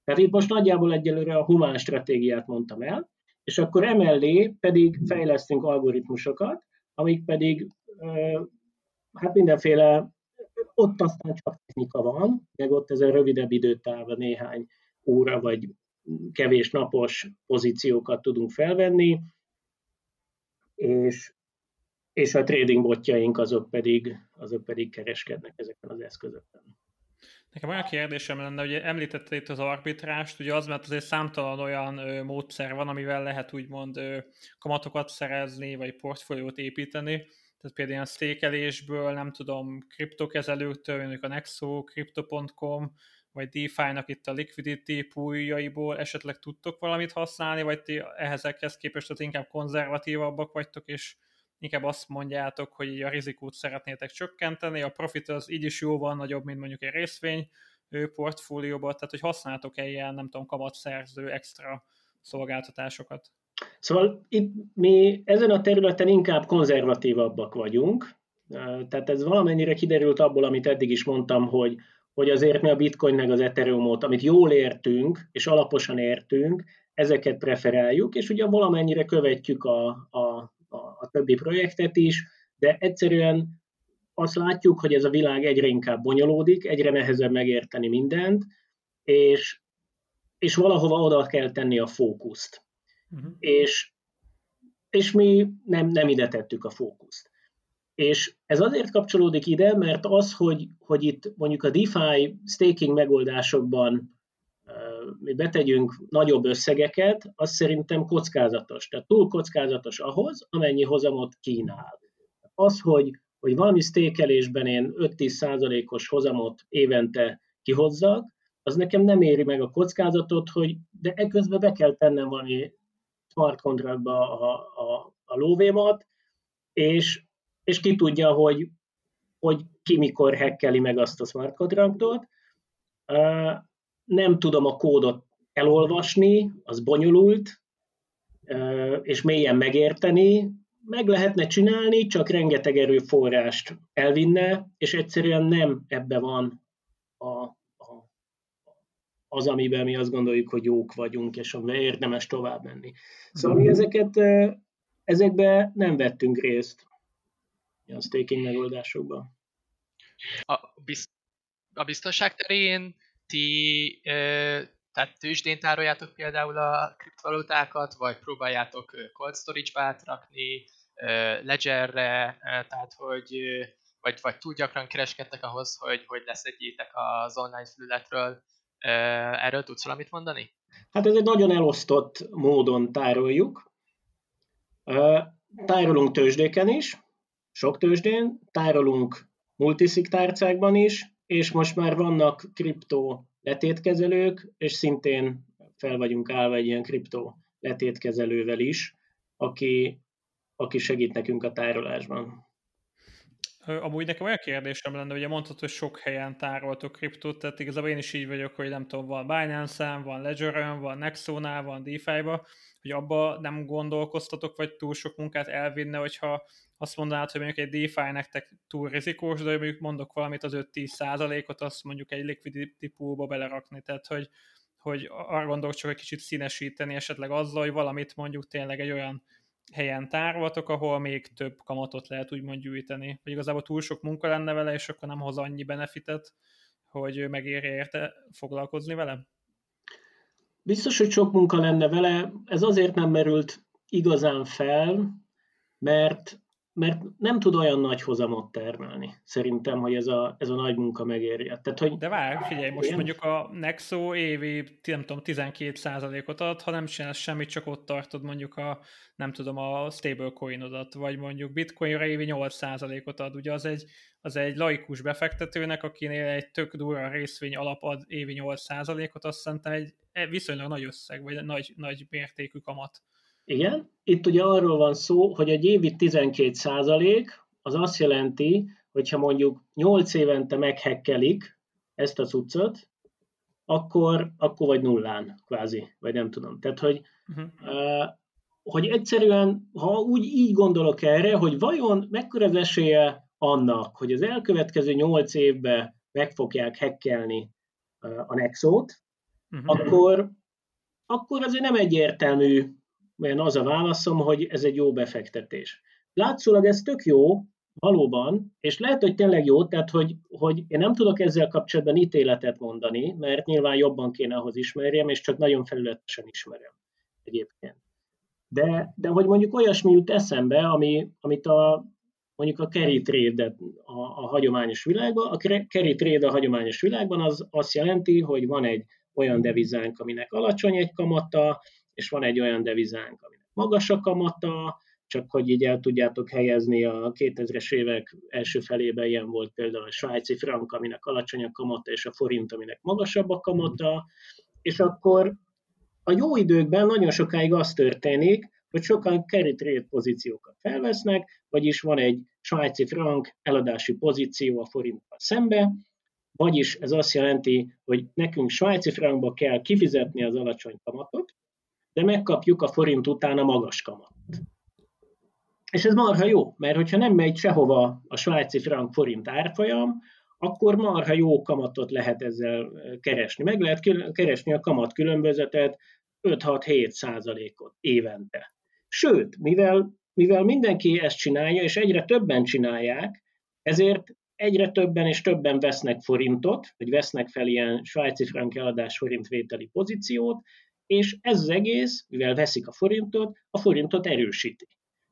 Tehát itt most nagyjából egyelőre a humán stratégiát mondtam el, és akkor emellé pedig fejlesztünk algoritmusokat, amik pedig hát mindenféle, ott aztán csak technika van, meg ott ez a rövidebb időtáv, néhány óra vagy kevés napos pozíciókat tudunk felvenni, és, és a trading botjaink azok pedig, azok pedig kereskednek ezeken az eszközökön. Nekem olyan kérdésem lenne, hogy említette itt az arbitrást, ugye az, mert azért számtalan olyan ö, módszer van, amivel lehet úgymond ö, kamatokat szerezni, vagy portfóliót építeni. Tehát például ilyen sztékelésből, nem tudom, kriptokezelőktől, mondjuk a Nexo, Crypto.com, vagy DeFi-nak itt a liquidity pooljaiból esetleg tudtok valamit használni, vagy ti ehhez képest az inkább konzervatívabbak vagytok, és inkább azt mondjátok, hogy a rizikót szeretnétek csökkenteni, a profit az így is jóval nagyobb, mint mondjuk egy részvény portfólióban, tehát hogy használtok-e ilyen, nem tudom, kamatszerző extra szolgáltatásokat? Szóval itt mi ezen a területen inkább konzervatívabbak vagyunk, tehát ez valamennyire kiderült abból, amit eddig is mondtam, hogy, hogy azért mi a bitcoin meg az ethereum amit jól értünk, és alaposan értünk, ezeket preferáljuk, és ugye valamennyire követjük a, a a, a többi projektet is, de egyszerűen azt látjuk, hogy ez a világ egyre inkább bonyolódik, egyre nehezebb megérteni mindent, és, és valahova oda kell tenni a fókuszt. Uh-huh. És, és mi nem, nem ide tettük a fókuszt. És ez azért kapcsolódik ide, mert az, hogy, hogy itt mondjuk a DeFi staking megoldásokban mi betegyünk nagyobb összegeket, az szerintem kockázatos. Tehát túl kockázatos ahhoz, amennyi hozamot kínál. Az, hogy, hogy valami stékelésben én 5-10 százalékos hozamot évente kihozzak, az nekem nem éri meg a kockázatot, hogy de eközben be kell tennem valami smart contractba a, a, a lóvémat, és, és ki tudja, hogy, hogy ki mikor hekkeli meg azt a smart contractot nem tudom a kódot elolvasni, az bonyolult, és mélyen megérteni, meg lehetne csinálni, csak rengeteg erőforrást elvinne, és egyszerűen nem ebbe van az, amiben mi azt gondoljuk, hogy jók vagyunk, és amiben érdemes tovább menni. Szóval mi mhm. ezeket, ezekbe nem vettünk részt a staking megoldásokban. A, biz, a biztonság terén ti tehát tőzsdén tároljátok például a kriptovalutákat, vagy próbáljátok cold storage-be átrakni, ledgerre, tehát hogy vagy, vagy túl gyakran kereskedtek ahhoz, hogy, hogy leszedjétek az online felületről. Erről tudsz valamit mondani? Hát ez egy nagyon elosztott módon tároljuk. Tárolunk tőzsdéken is, sok tőzsdén, tárolunk multiszik tárcákban is, és most már vannak kriptó letétkezelők, és szintén fel vagyunk állva egy ilyen kriptó letétkezelővel is, aki, aki segít nekünk a tárolásban. Amúgy nekem olyan kérdésem lenne, ugye mondhatod, hogy sok helyen tároltok kriptót, tehát igazából én is így vagyok, hogy nem tudom, van Binance-en, van Ledger-en, van Nexo-nál, van DeFi-ba, hogy abba nem gondolkoztatok, vagy túl sok munkát elvinne, hogyha azt mondanád, hogy mondjuk egy DeFi nektek túl rizikós, de mondjuk mondok valamit az 5-10 százalékot, azt mondjuk egy liquidity poolba belerakni, tehát hogy, hogy arra gondolok csak egy kicsit színesíteni esetleg azzal, hogy valamit mondjuk tényleg egy olyan helyen tároltok, ahol még több kamatot lehet úgymond gyűjteni. Vagy igazából túl sok munka lenne vele, és akkor nem hoz annyi benefitet, hogy megérje érte foglalkozni vele? Biztos, hogy sok munka lenne vele. Ez azért nem merült igazán fel, mert mert nem tud olyan nagy hozamot termelni. Szerintem, hogy ez a, ez a nagy munka megérje. Tehát, hogy... De várj, figyelj, most Igen? mondjuk a Nexo évi, nem tudom, 12%-ot ad, ha nem csinálsz semmit, csak ott tartod mondjuk a, nem tudom, a stablecoinodat, vagy mondjuk bitcoinra évi 8%-ot ad. Ugye az egy, az egy laikus befektetőnek, akinél egy tök durva részvény alap ad évi 8%-ot, azt szerintem egy viszonylag nagy összeg, vagy nagy, nagy mértékű kamat. Igen, itt ugye arról van szó, hogy egy évi 12 százalék az azt jelenti, hogyha mondjuk 8 évente meghekkelik ezt a cuccot, akkor, akkor vagy nullán, kvázi, vagy nem tudom. Tehát, hogy, uh-huh. uh, hogy egyszerűen, ha úgy így gondolok erre, hogy vajon mekkora az esélye annak, hogy az elkövetkező 8 évben meg fogják hekkelni a Nexót, uh-huh. akkor, akkor azért nem egyértelmű mert az a válaszom, hogy ez egy jó befektetés. Látszólag ez tök jó, valóban, és lehet, hogy tényleg jó, tehát hogy, hogy én nem tudok ezzel kapcsolatban ítéletet mondani, mert nyilván jobban kéne ahhoz ismerjem, és csak nagyon felületesen ismerem egyébként. De, de hogy mondjuk olyasmi jut eszembe, ami, amit a, mondjuk a carry trade a, a hagyományos világban, a carry trade a hagyományos világban az azt jelenti, hogy van egy olyan devizánk, aminek alacsony egy kamata, és van egy olyan devizánk, aminek magas a kamata, csak hogy így el tudjátok helyezni a 2000-es évek első felében ilyen volt például a svájci frank, aminek alacsony a kamata, és a forint, aminek magasabb a kamata, és akkor a jó időkben nagyon sokáig az történik, hogy sokan carry trade pozíciókat felvesznek, vagyis van egy svájci frank eladási pozíció a forinttal szembe, vagyis ez azt jelenti, hogy nekünk svájci frankba kell kifizetni az alacsony kamatot, de megkapjuk a forint után a magas kamat. És ez marha jó, mert hogyha nem megy sehova a svájci frank forint árfolyam, akkor marha jó kamatot lehet ezzel keresni. Meg lehet keresni a kamat különbözetet 5-6-7 százalékot évente. Sőt, mivel, mivel mindenki ezt csinálja, és egyre többen csinálják, ezért egyre többen és többen vesznek forintot, vagy vesznek fel ilyen svájci frank eladás forintvételi pozíciót, és ez az egész, mivel veszik a forintot, a forintot erősíti.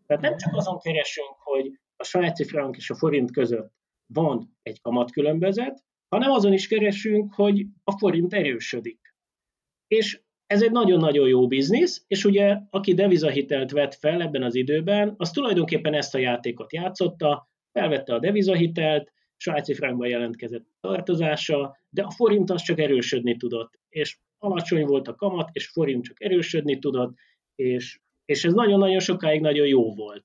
Tehát nem csak azon keresünk, hogy a svájci frank és a forint között van egy kamatkülönbözet, hanem azon is keresünk, hogy a forint erősödik. És ez egy nagyon-nagyon jó biznisz, és ugye aki devizahitelt vett fel ebben az időben, az tulajdonképpen ezt a játékot játszotta, felvette a devizahitelt, svájci frankban jelentkezett tartozása, de a forint az csak erősödni tudott, és alacsony volt a kamat, és forint csak erősödni tudott, és, és ez nagyon-nagyon sokáig nagyon jó volt.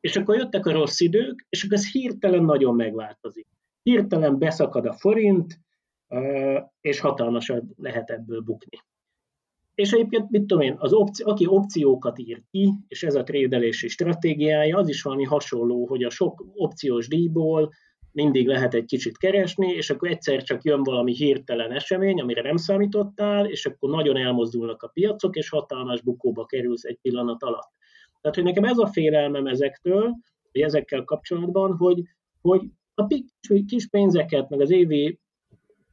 És akkor jöttek a rossz idők, és akkor ez hirtelen nagyon megváltozik. Hirtelen beszakad a forint, és hatalmasan lehet ebből bukni. És egyébként, mit tudom én, az opci- aki opciókat ír ki, és ez a trédelési stratégiája, az is valami hasonló, hogy a sok opciós díjból mindig lehet egy kicsit keresni, és akkor egyszer csak jön valami hirtelen esemény, amire nem számítottál, és akkor nagyon elmozdulnak a piacok, és hatalmas bukóba kerülsz egy pillanat alatt. Tehát, hogy nekem ez a félelmem ezektől, vagy ezekkel kapcsolatban, hogy, hogy a kis pénzeket, meg az évi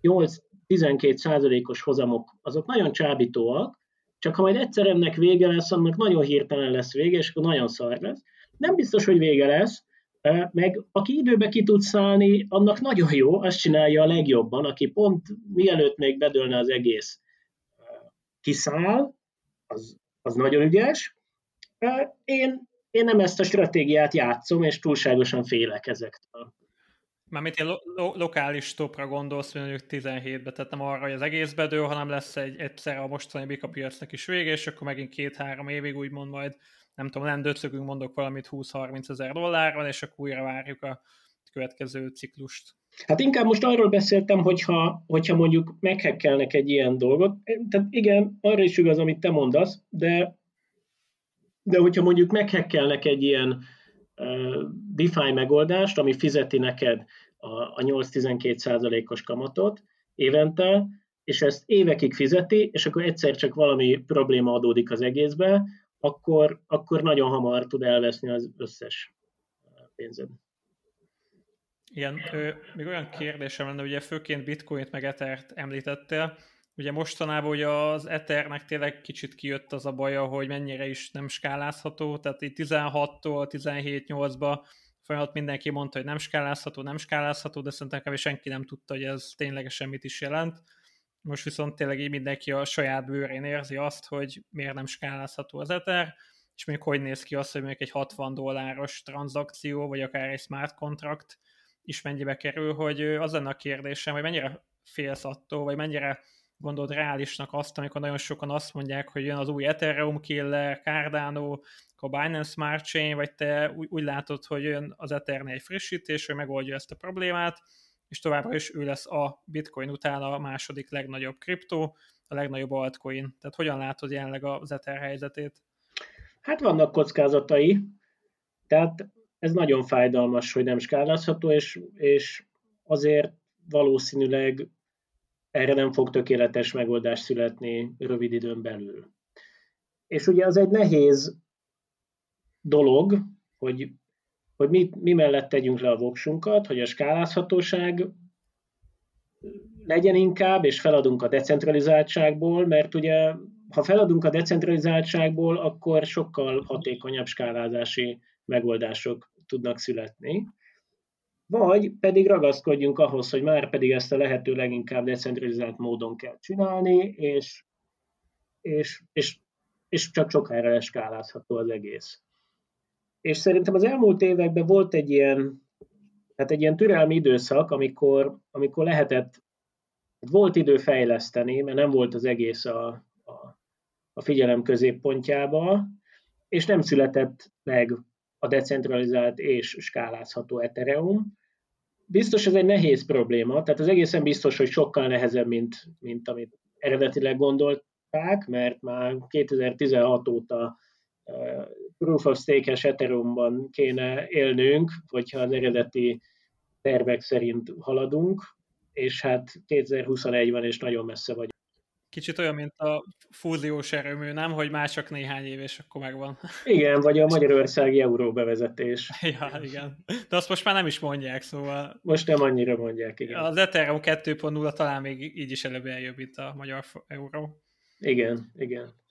8-12 százalékos hozamok, azok nagyon csábítóak, csak ha majd egyszer ennek vége lesz, annak nagyon hirtelen lesz vége, és akkor nagyon szar lesz. Nem biztos, hogy vége lesz, meg aki időbe ki tud szállni, annak nagyon jó, azt csinálja a legjobban, aki pont mielőtt még bedőlne az egész kiszáll, az, az nagyon ügyes. Én, én nem ezt a stratégiát játszom, és túlságosan félek ezektől. Mármint egy lo- lo- lokális topra gondolsz, mondjuk 17-be, tehát nem arra, hogy az egész bedől, hanem lesz egy egyszer a mostani bika piacnak is vége, és akkor megint két-három évig úgymond majd nem tudom, nem döcögünk, mondok valamit 20-30 ezer dollárral, és akkor újra várjuk a következő ciklust. Hát inkább most arról beszéltem, hogyha, hogyha mondjuk meghekkelnek egy ilyen dolgot, tehát igen, arra is igaz, amit te mondasz, de, de hogyha mondjuk meghekkelnek egy ilyen uh, DeFi megoldást, ami fizeti neked a, a 8-12 százalékos kamatot évente, és ezt évekig fizeti, és akkor egyszer csak valami probléma adódik az egészbe, akkor, akkor nagyon hamar tud elveszni az összes pénzed. Igen, még olyan kérdésem lenne, ugye főként bitcoint meg ethert említettél, ugye mostanában ugye az ethernek tényleg kicsit kijött az a baja, hogy mennyire is nem skálázható, tehát itt 16-tól 17-8-ba folyamat mindenki mondta, hogy nem skálázható, nem skálázható, de szerintem kb. senki nem tudta, hogy ez ténylegesen mit is jelent. Most viszont tényleg így mindenki a saját bőrén érzi azt, hogy miért nem skálázható az Ether, és még hogy néz ki az, hogy még egy 60 dolláros tranzakció, vagy akár egy smart contract is mennyibe kerül, hogy az lenne a kérdésem, hogy mennyire félsz attól, vagy mennyire gondolod reálisnak azt, amikor nagyon sokan azt mondják, hogy jön az új Ethereum killer, Cardano, a Binance Smart Chain, vagy te úgy, úgy látod, hogy jön az Ethernél egy frissítés, hogy megoldja ezt a problémát, és továbbra is ő lesz a Bitcoin után a második legnagyobb kriptó, a legnagyobb altcoin. Tehát hogyan látod jelenleg az Ether helyzetét? Hát vannak kockázatai, tehát ez nagyon fájdalmas, hogy nem skálázható, és, és azért valószínűleg erre nem fog tökéletes megoldás születni rövid időn belül. És ugye az egy nehéz dolog, hogy, hogy mi, mi mellett tegyünk le a voksunkat, hogy a skálázhatóság legyen inkább, és feladunk a decentralizáltságból, mert ugye ha feladunk a decentralizáltságból, akkor sokkal hatékonyabb skálázási megoldások tudnak születni. Vagy pedig ragaszkodjunk ahhoz, hogy már pedig ezt a lehető leginkább decentralizált módon kell csinálni, és, és, és, és csak sokára leskálázható az egész. És szerintem az elmúlt években volt egy ilyen, hát egy ilyen türelmi időszak, amikor, amikor lehetett, volt idő fejleszteni, mert nem volt az egész a, a, a figyelem középpontjába, és nem született meg a decentralizált és skálázható Ethereum. Biztos ez egy nehéz probléma, tehát az egészen biztos, hogy sokkal nehezebb, mint, mint amit eredetileg gondolták, mert már 2016 óta proof of stake-es Ethereumban kéne élnünk, hogyha az eredeti tervek szerint haladunk, és hát 2021 van, és nagyon messze vagy. Kicsit olyan, mint a fúziós erőmű, nem? Hogy már csak néhány év, és akkor megvan. Igen, vagy a magyarországi euró bevezetés. Ja, igen. De azt most már nem is mondják, szóval... Most nem annyira mondják, igen. Az Ethereum 2.0 talán még így is előbb eljön, mint a magyar euró. Igen, igen.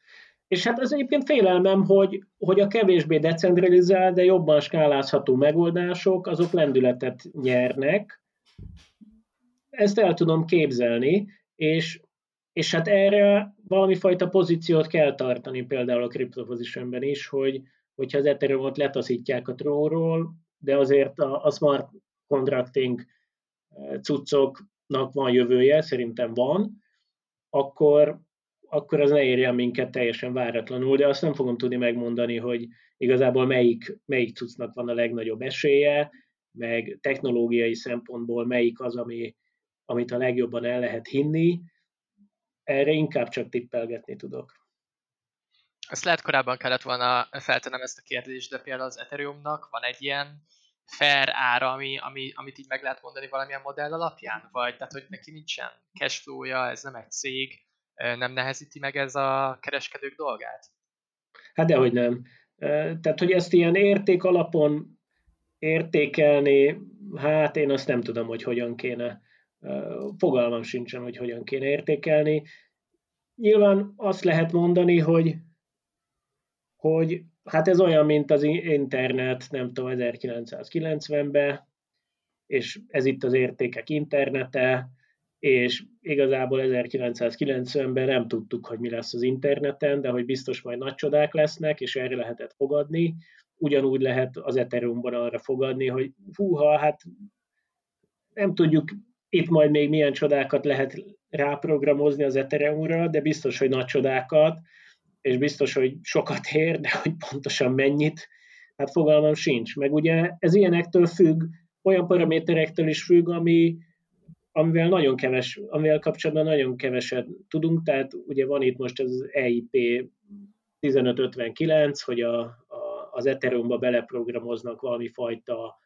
És hát az egyébként félelmem, hogy, hogy a kevésbé decentralizált, de jobban skálázható megoldások, azok lendületet nyernek. Ezt el tudom képzelni, és és hát erre valami fajta pozíciót kell tartani például a CryptoPositionben is, hogy hogyha az Ethereum-ot letaszítják a trónról, de azért a, a smart contracting eh, cuccoknak van jövője, szerintem van, akkor, akkor az ne érjen minket teljesen váratlanul, de azt nem fogom tudni megmondani, hogy igazából melyik, melyik cuccnak van a legnagyobb esélye, meg technológiai szempontból melyik az, ami, amit a legjobban el lehet hinni, erre inkább csak tippelgetni tudok. Ezt lehet korábban kellett volna feltennem ezt a kérdést, de például az Ethereumnak van egy ilyen fair ára, ami, ami, amit így meg lehet mondani valamilyen modell alapján? Vagy tehát, hogy neki nincsen cashflow-ja, ez nem egy cég, nem nehezíti meg ez a kereskedők dolgát? Hát dehogy nem. Tehát, hogy ezt ilyen érték alapon értékelni, hát én azt nem tudom, hogy hogyan kéne Fogalmam sincsen, hogy hogyan kéne értékelni. Nyilván azt lehet mondani, hogy, hogy hát ez olyan, mint az internet, nem tudom, 1990-ben, és ez itt az értékek internete, és igazából 1990-ben nem tudtuk, hogy mi lesz az interneten, de hogy biztos majd nagy csodák lesznek, és erre lehetett fogadni. Ugyanúgy lehet az Ethereumban arra fogadni, hogy húha, hát nem tudjuk itt majd még milyen csodákat lehet ráprogramozni az Ethereumra, de biztos, hogy nagy csodákat, és biztos, hogy sokat ér, de hogy pontosan mennyit, hát fogalmam sincs. Meg ugye ez ilyenektől függ, olyan paraméterektől is függ, ami, amivel nagyon keves, amivel kapcsolatban nagyon keveset tudunk, tehát ugye van itt most az EIP 1559, hogy a, a, az Ethereumba beleprogramoznak valami fajta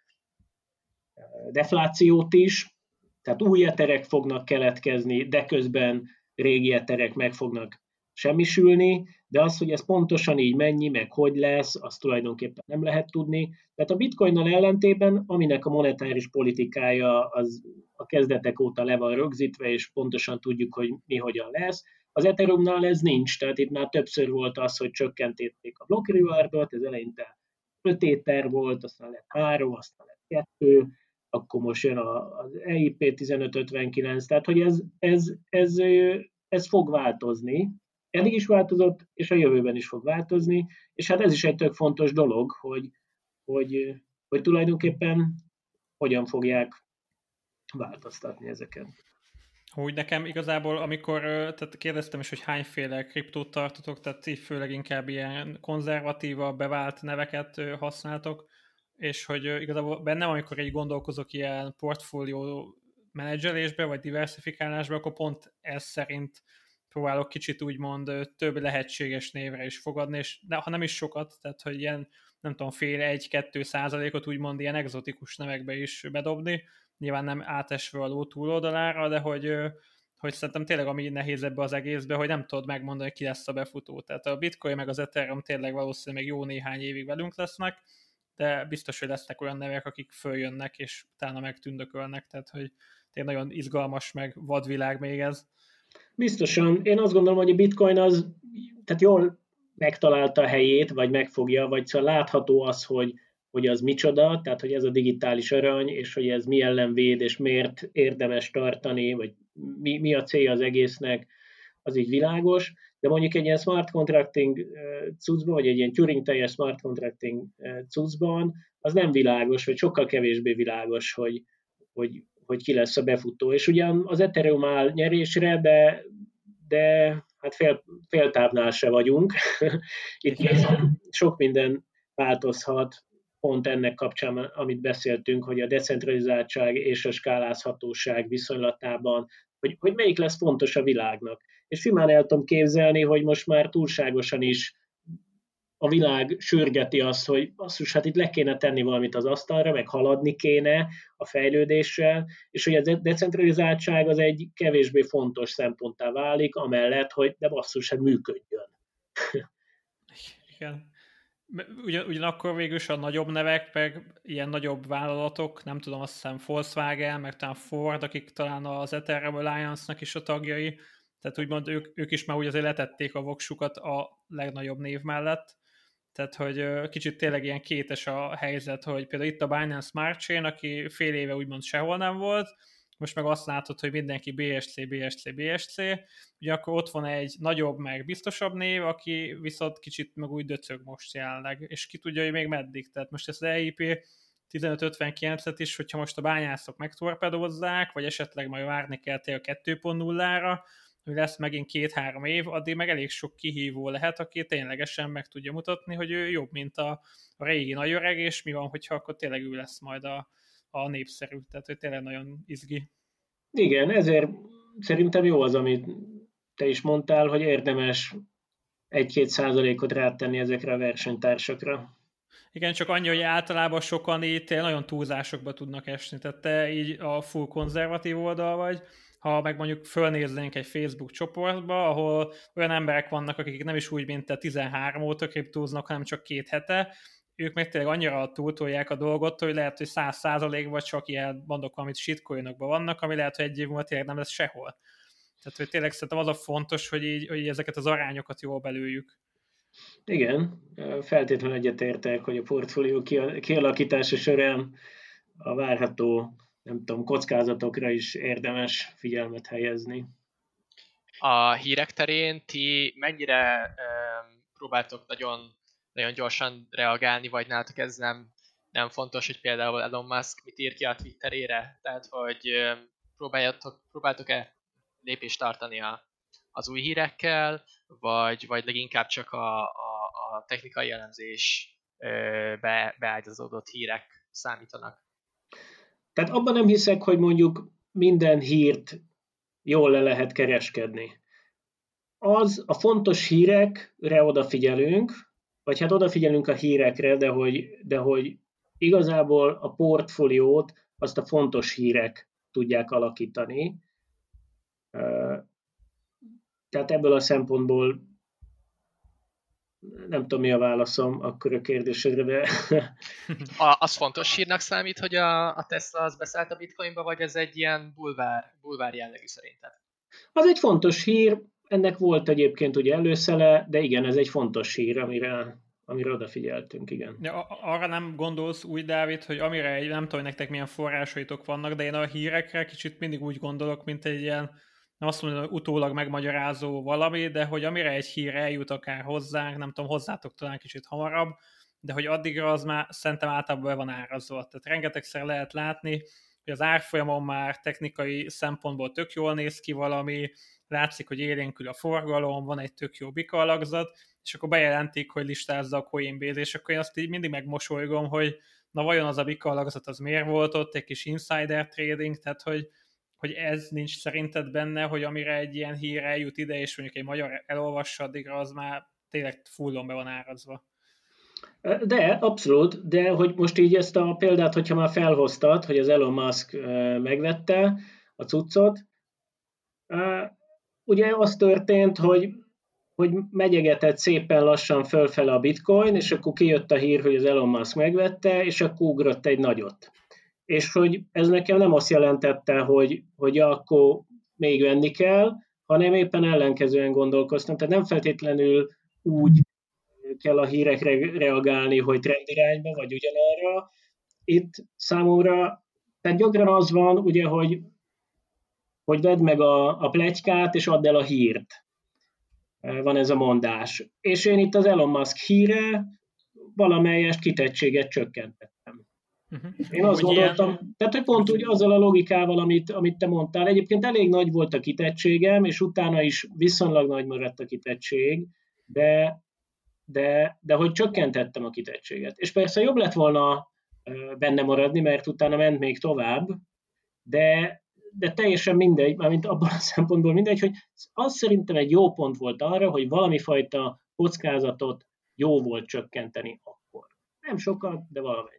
deflációt is, tehát új eterek fognak keletkezni, de közben régi eterek meg fognak semmisülni, de az, hogy ez pontosan így mennyi, meg hogy lesz, azt tulajdonképpen nem lehet tudni. Tehát a bitcoinnal ellentében, aminek a monetáris politikája az a kezdetek óta le van rögzítve, és pontosan tudjuk, hogy mi hogyan lesz, az Ethereumnál ez nincs, tehát itt már többször volt az, hogy csökkentették a block rewardot, ez eleinte 5 éter volt, aztán lett 3, aztán lett 2, akkor most jön az EIP 1559, tehát hogy ez, ez, ez, ez fog változni, eddig is változott, és a jövőben is fog változni, és hát ez is egy tök fontos dolog, hogy, hogy, hogy tulajdonképpen hogyan fogják változtatni ezeket. Úgy nekem igazából, amikor tehát kérdeztem is, hogy hányféle kriptót tartotok, tehát így főleg inkább ilyen konzervatíva, bevált neveket használtok, és hogy igazából bennem, amikor így gondolkozok ilyen portfólió menedzselésbe, vagy diversifikálásba, akkor pont ez szerint próbálok kicsit úgymond több lehetséges névre is fogadni, és de, ha nem is sokat, tehát hogy ilyen nem tudom, fél egy-kettő százalékot úgymond ilyen exotikus nevekbe is bedobni, nyilván nem átesve a ló túloldalára, de hogy, hogy szerintem tényleg ami nehéz ebbe az egészbe, hogy nem tudod megmondani, ki lesz a befutó. Tehát a Bitcoin meg az Ethereum tényleg valószínűleg még jó néhány évig velünk lesznek, de biztos, hogy lesznek olyan nevek, akik följönnek, és utána megtündökölnek, tehát hogy tényleg nagyon izgalmas, meg vadvilág még ez. Biztosan. Én azt gondolom, hogy a bitcoin az tehát jól megtalálta a helyét, vagy megfogja, vagy szóval látható az, hogy, hogy az micsoda, tehát hogy ez a digitális arany, és hogy ez mi ellen véd, és miért érdemes tartani, vagy mi, mi a célja az egésznek, az így világos. De mondjuk egy ilyen smart contracting cuccban, vagy egy ilyen Turing teljes smart contracting cuccban, az nem világos, vagy sokkal kevésbé világos, hogy, hogy hogy ki lesz a befutó. És ugyan az Ethereum áll nyerésre, de, de hát fél, féltávnál se vagyunk. Itt még sok, sok minden változhat, pont ennek kapcsán, amit beszéltünk, hogy a decentralizáltság és a skálázhatóság viszonylatában, hogy, hogy melyik lesz fontos a világnak. És simán el tudom képzelni, hogy most már túlságosan is a világ sürgeti azt, hogy basszus, hát itt le kéne tenni valamit az asztalra, meg haladni kéne a fejlődéssel, és hogy a decentralizáltság az egy kevésbé fontos szemponttá válik, amellett, hogy de basszus, hát működjön. Igen. Ugyan, ugyanakkor végül is a nagyobb nevek, meg ilyen nagyobb vállalatok, nem tudom, azt hiszem Volkswagen, meg talán Ford, akik talán az Ethereum Alliance-nak is a tagjai, tehát úgymond ők, ők is már úgy azért letették a voksukat a legnagyobb név mellett, tehát, hogy kicsit tényleg ilyen kétes a helyzet, hogy például itt a Binance Smart Chain, aki fél éve úgymond sehol nem volt, most meg azt látod, hogy mindenki BSC, BSC, BSC, ugye akkor ott van egy nagyobb, meg biztosabb név, aki viszont kicsit meg úgy döcög most jelenleg, és ki tudja, hogy még meddig. Tehát most ez az EIP 1559-et is, hogyha most a bányászok megtorpedozzák, vagy esetleg majd várni kell a 2.0-ra, hogy lesz megint két-három év, addig meg elég sok kihívó lehet, aki ténylegesen meg tudja mutatni, hogy ő jobb, mint a, a régi nagy öreg, és mi van, hogyha akkor tényleg ő lesz majd a, a népszerű, tehát hogy tényleg nagyon izgi. Igen, ezért szerintem jó az, amit te is mondtál, hogy érdemes egy-két százalékot rátenni ezekre a versenytársakra. Igen, csak annyi, hogy általában sokan itt nagyon túlzásokba tudnak esni, tehát te így a full konzervatív oldal vagy, ha meg mondjuk fölnéznénk egy Facebook csoportba, ahol olyan emberek vannak, akik nem is úgy, mint te 13 óta kriptóznak, hanem csak két hete, ők meg tényleg annyira túltolják a dolgot, hogy lehet, hogy 100% vagy csak ilyen mondok, amit shitcoinokban vannak, ami lehet, hogy egy év múlva tényleg nem lesz sehol. Tehát, hogy tényleg szerintem az a fontos, hogy így, hogy ezeket az arányokat jól belőjük. Igen, feltétlenül egyetértek, hogy a portfólió kialakítása során a várható nem tudom, kockázatokra is érdemes figyelmet helyezni. A hírek terén ti mennyire um, próbáltok nagyon, nagyon gyorsan reagálni, vagy nálatok ez nem, nem fontos, hogy például Elon Musk mit ír ki a Twitterére? Tehát, hogy um, próbáltok, próbáltok-e lépést tartani a, az új hírekkel, vagy, vagy leginkább csak a, a, a technikai elemzés be, beágyazódott hírek számítanak? Tehát abban nem hiszek, hogy mondjuk minden hírt jól le lehet kereskedni. Az a fontos hírekre odafigyelünk, vagy hát odafigyelünk a hírekre, de hogy, de hogy igazából a portfóliót azt a fontos hírek tudják alakítani. Tehát ebből a szempontból nem tudom, mi a válaszom akkor a kérdésedre, de... a, az fontos hírnak számít, hogy a, a Tesla az beszállt a bitcoinba, vagy ez egy ilyen bulvár, bulvár jellegű szerinted? Az egy fontos hír, ennek volt egyébként ugye előszele, de igen, ez egy fontos hír, amire, amire odafigyeltünk, igen. Ja, arra nem gondolsz úgy, Dávid, hogy amire egy, nem tudom, hogy nektek milyen forrásaitok vannak, de én a hírekre kicsit mindig úgy gondolok, mint egy ilyen, nem azt mondom, hogy utólag megmagyarázó valami, de hogy amire egy hír eljut akár hozzánk, nem tudom, hozzátok talán kicsit hamarabb, de hogy addigra az már szerintem általában be van árazva. Tehát rengetegszer lehet látni, hogy az árfolyamon már technikai szempontból tök jól néz ki valami, látszik, hogy élénkül a forgalom, van egy tök jó bika alakzat, és akkor bejelentik, hogy listázza a Coinbase, és akkor én azt így mindig megmosolygom, hogy na vajon az a bika alakzat az miért volt ott, egy kis insider trading, tehát hogy, hogy ez nincs szerinted benne, hogy amire egy ilyen hír eljut ide, és mondjuk egy magyar elolvassa, addigra az már tényleg fullon be van árazva. De, abszolút, de hogy most így ezt a példát, hogyha már felhoztad, hogy az Elon Musk megvette a cuccot, ugye az történt, hogy, hogy megyegetett szépen lassan fölfele a bitcoin, és akkor kijött a hír, hogy az Elon Musk megvette, és akkor ugrott egy nagyot. És hogy ez nekem nem azt jelentette, hogy, hogy akkor még venni kell, hanem éppen ellenkezően gondolkoztam. Tehát nem feltétlenül úgy kell a hírekre reagálni, hogy trendirányba, vagy ugyanarra. Itt számomra, tehát gyakran az van, ugye, hogy, hogy vedd meg a, a plegykát, és add el a hírt. Van ez a mondás. És én itt az Elon Musk híre valamelyest kitettséget csökkentettem. Uh-huh. Én azt Úgy gondoltam, ilyen... tehát hogy pont úgy azzal a logikával, amit, amit te mondtál, egyébként elég nagy volt a kitettségem, és utána is viszonylag nagy maradt a kitettség, de de, de hogy csökkentettem a kitettséget. És persze jobb lett volna benne maradni, mert utána ment még tovább, de, de teljesen mindegy, mármint abban a szempontból mindegy, hogy az szerintem egy jó pont volt arra, hogy valami fajta kockázatot jó volt csökkenteni akkor. Nem sokat, de valamennyi.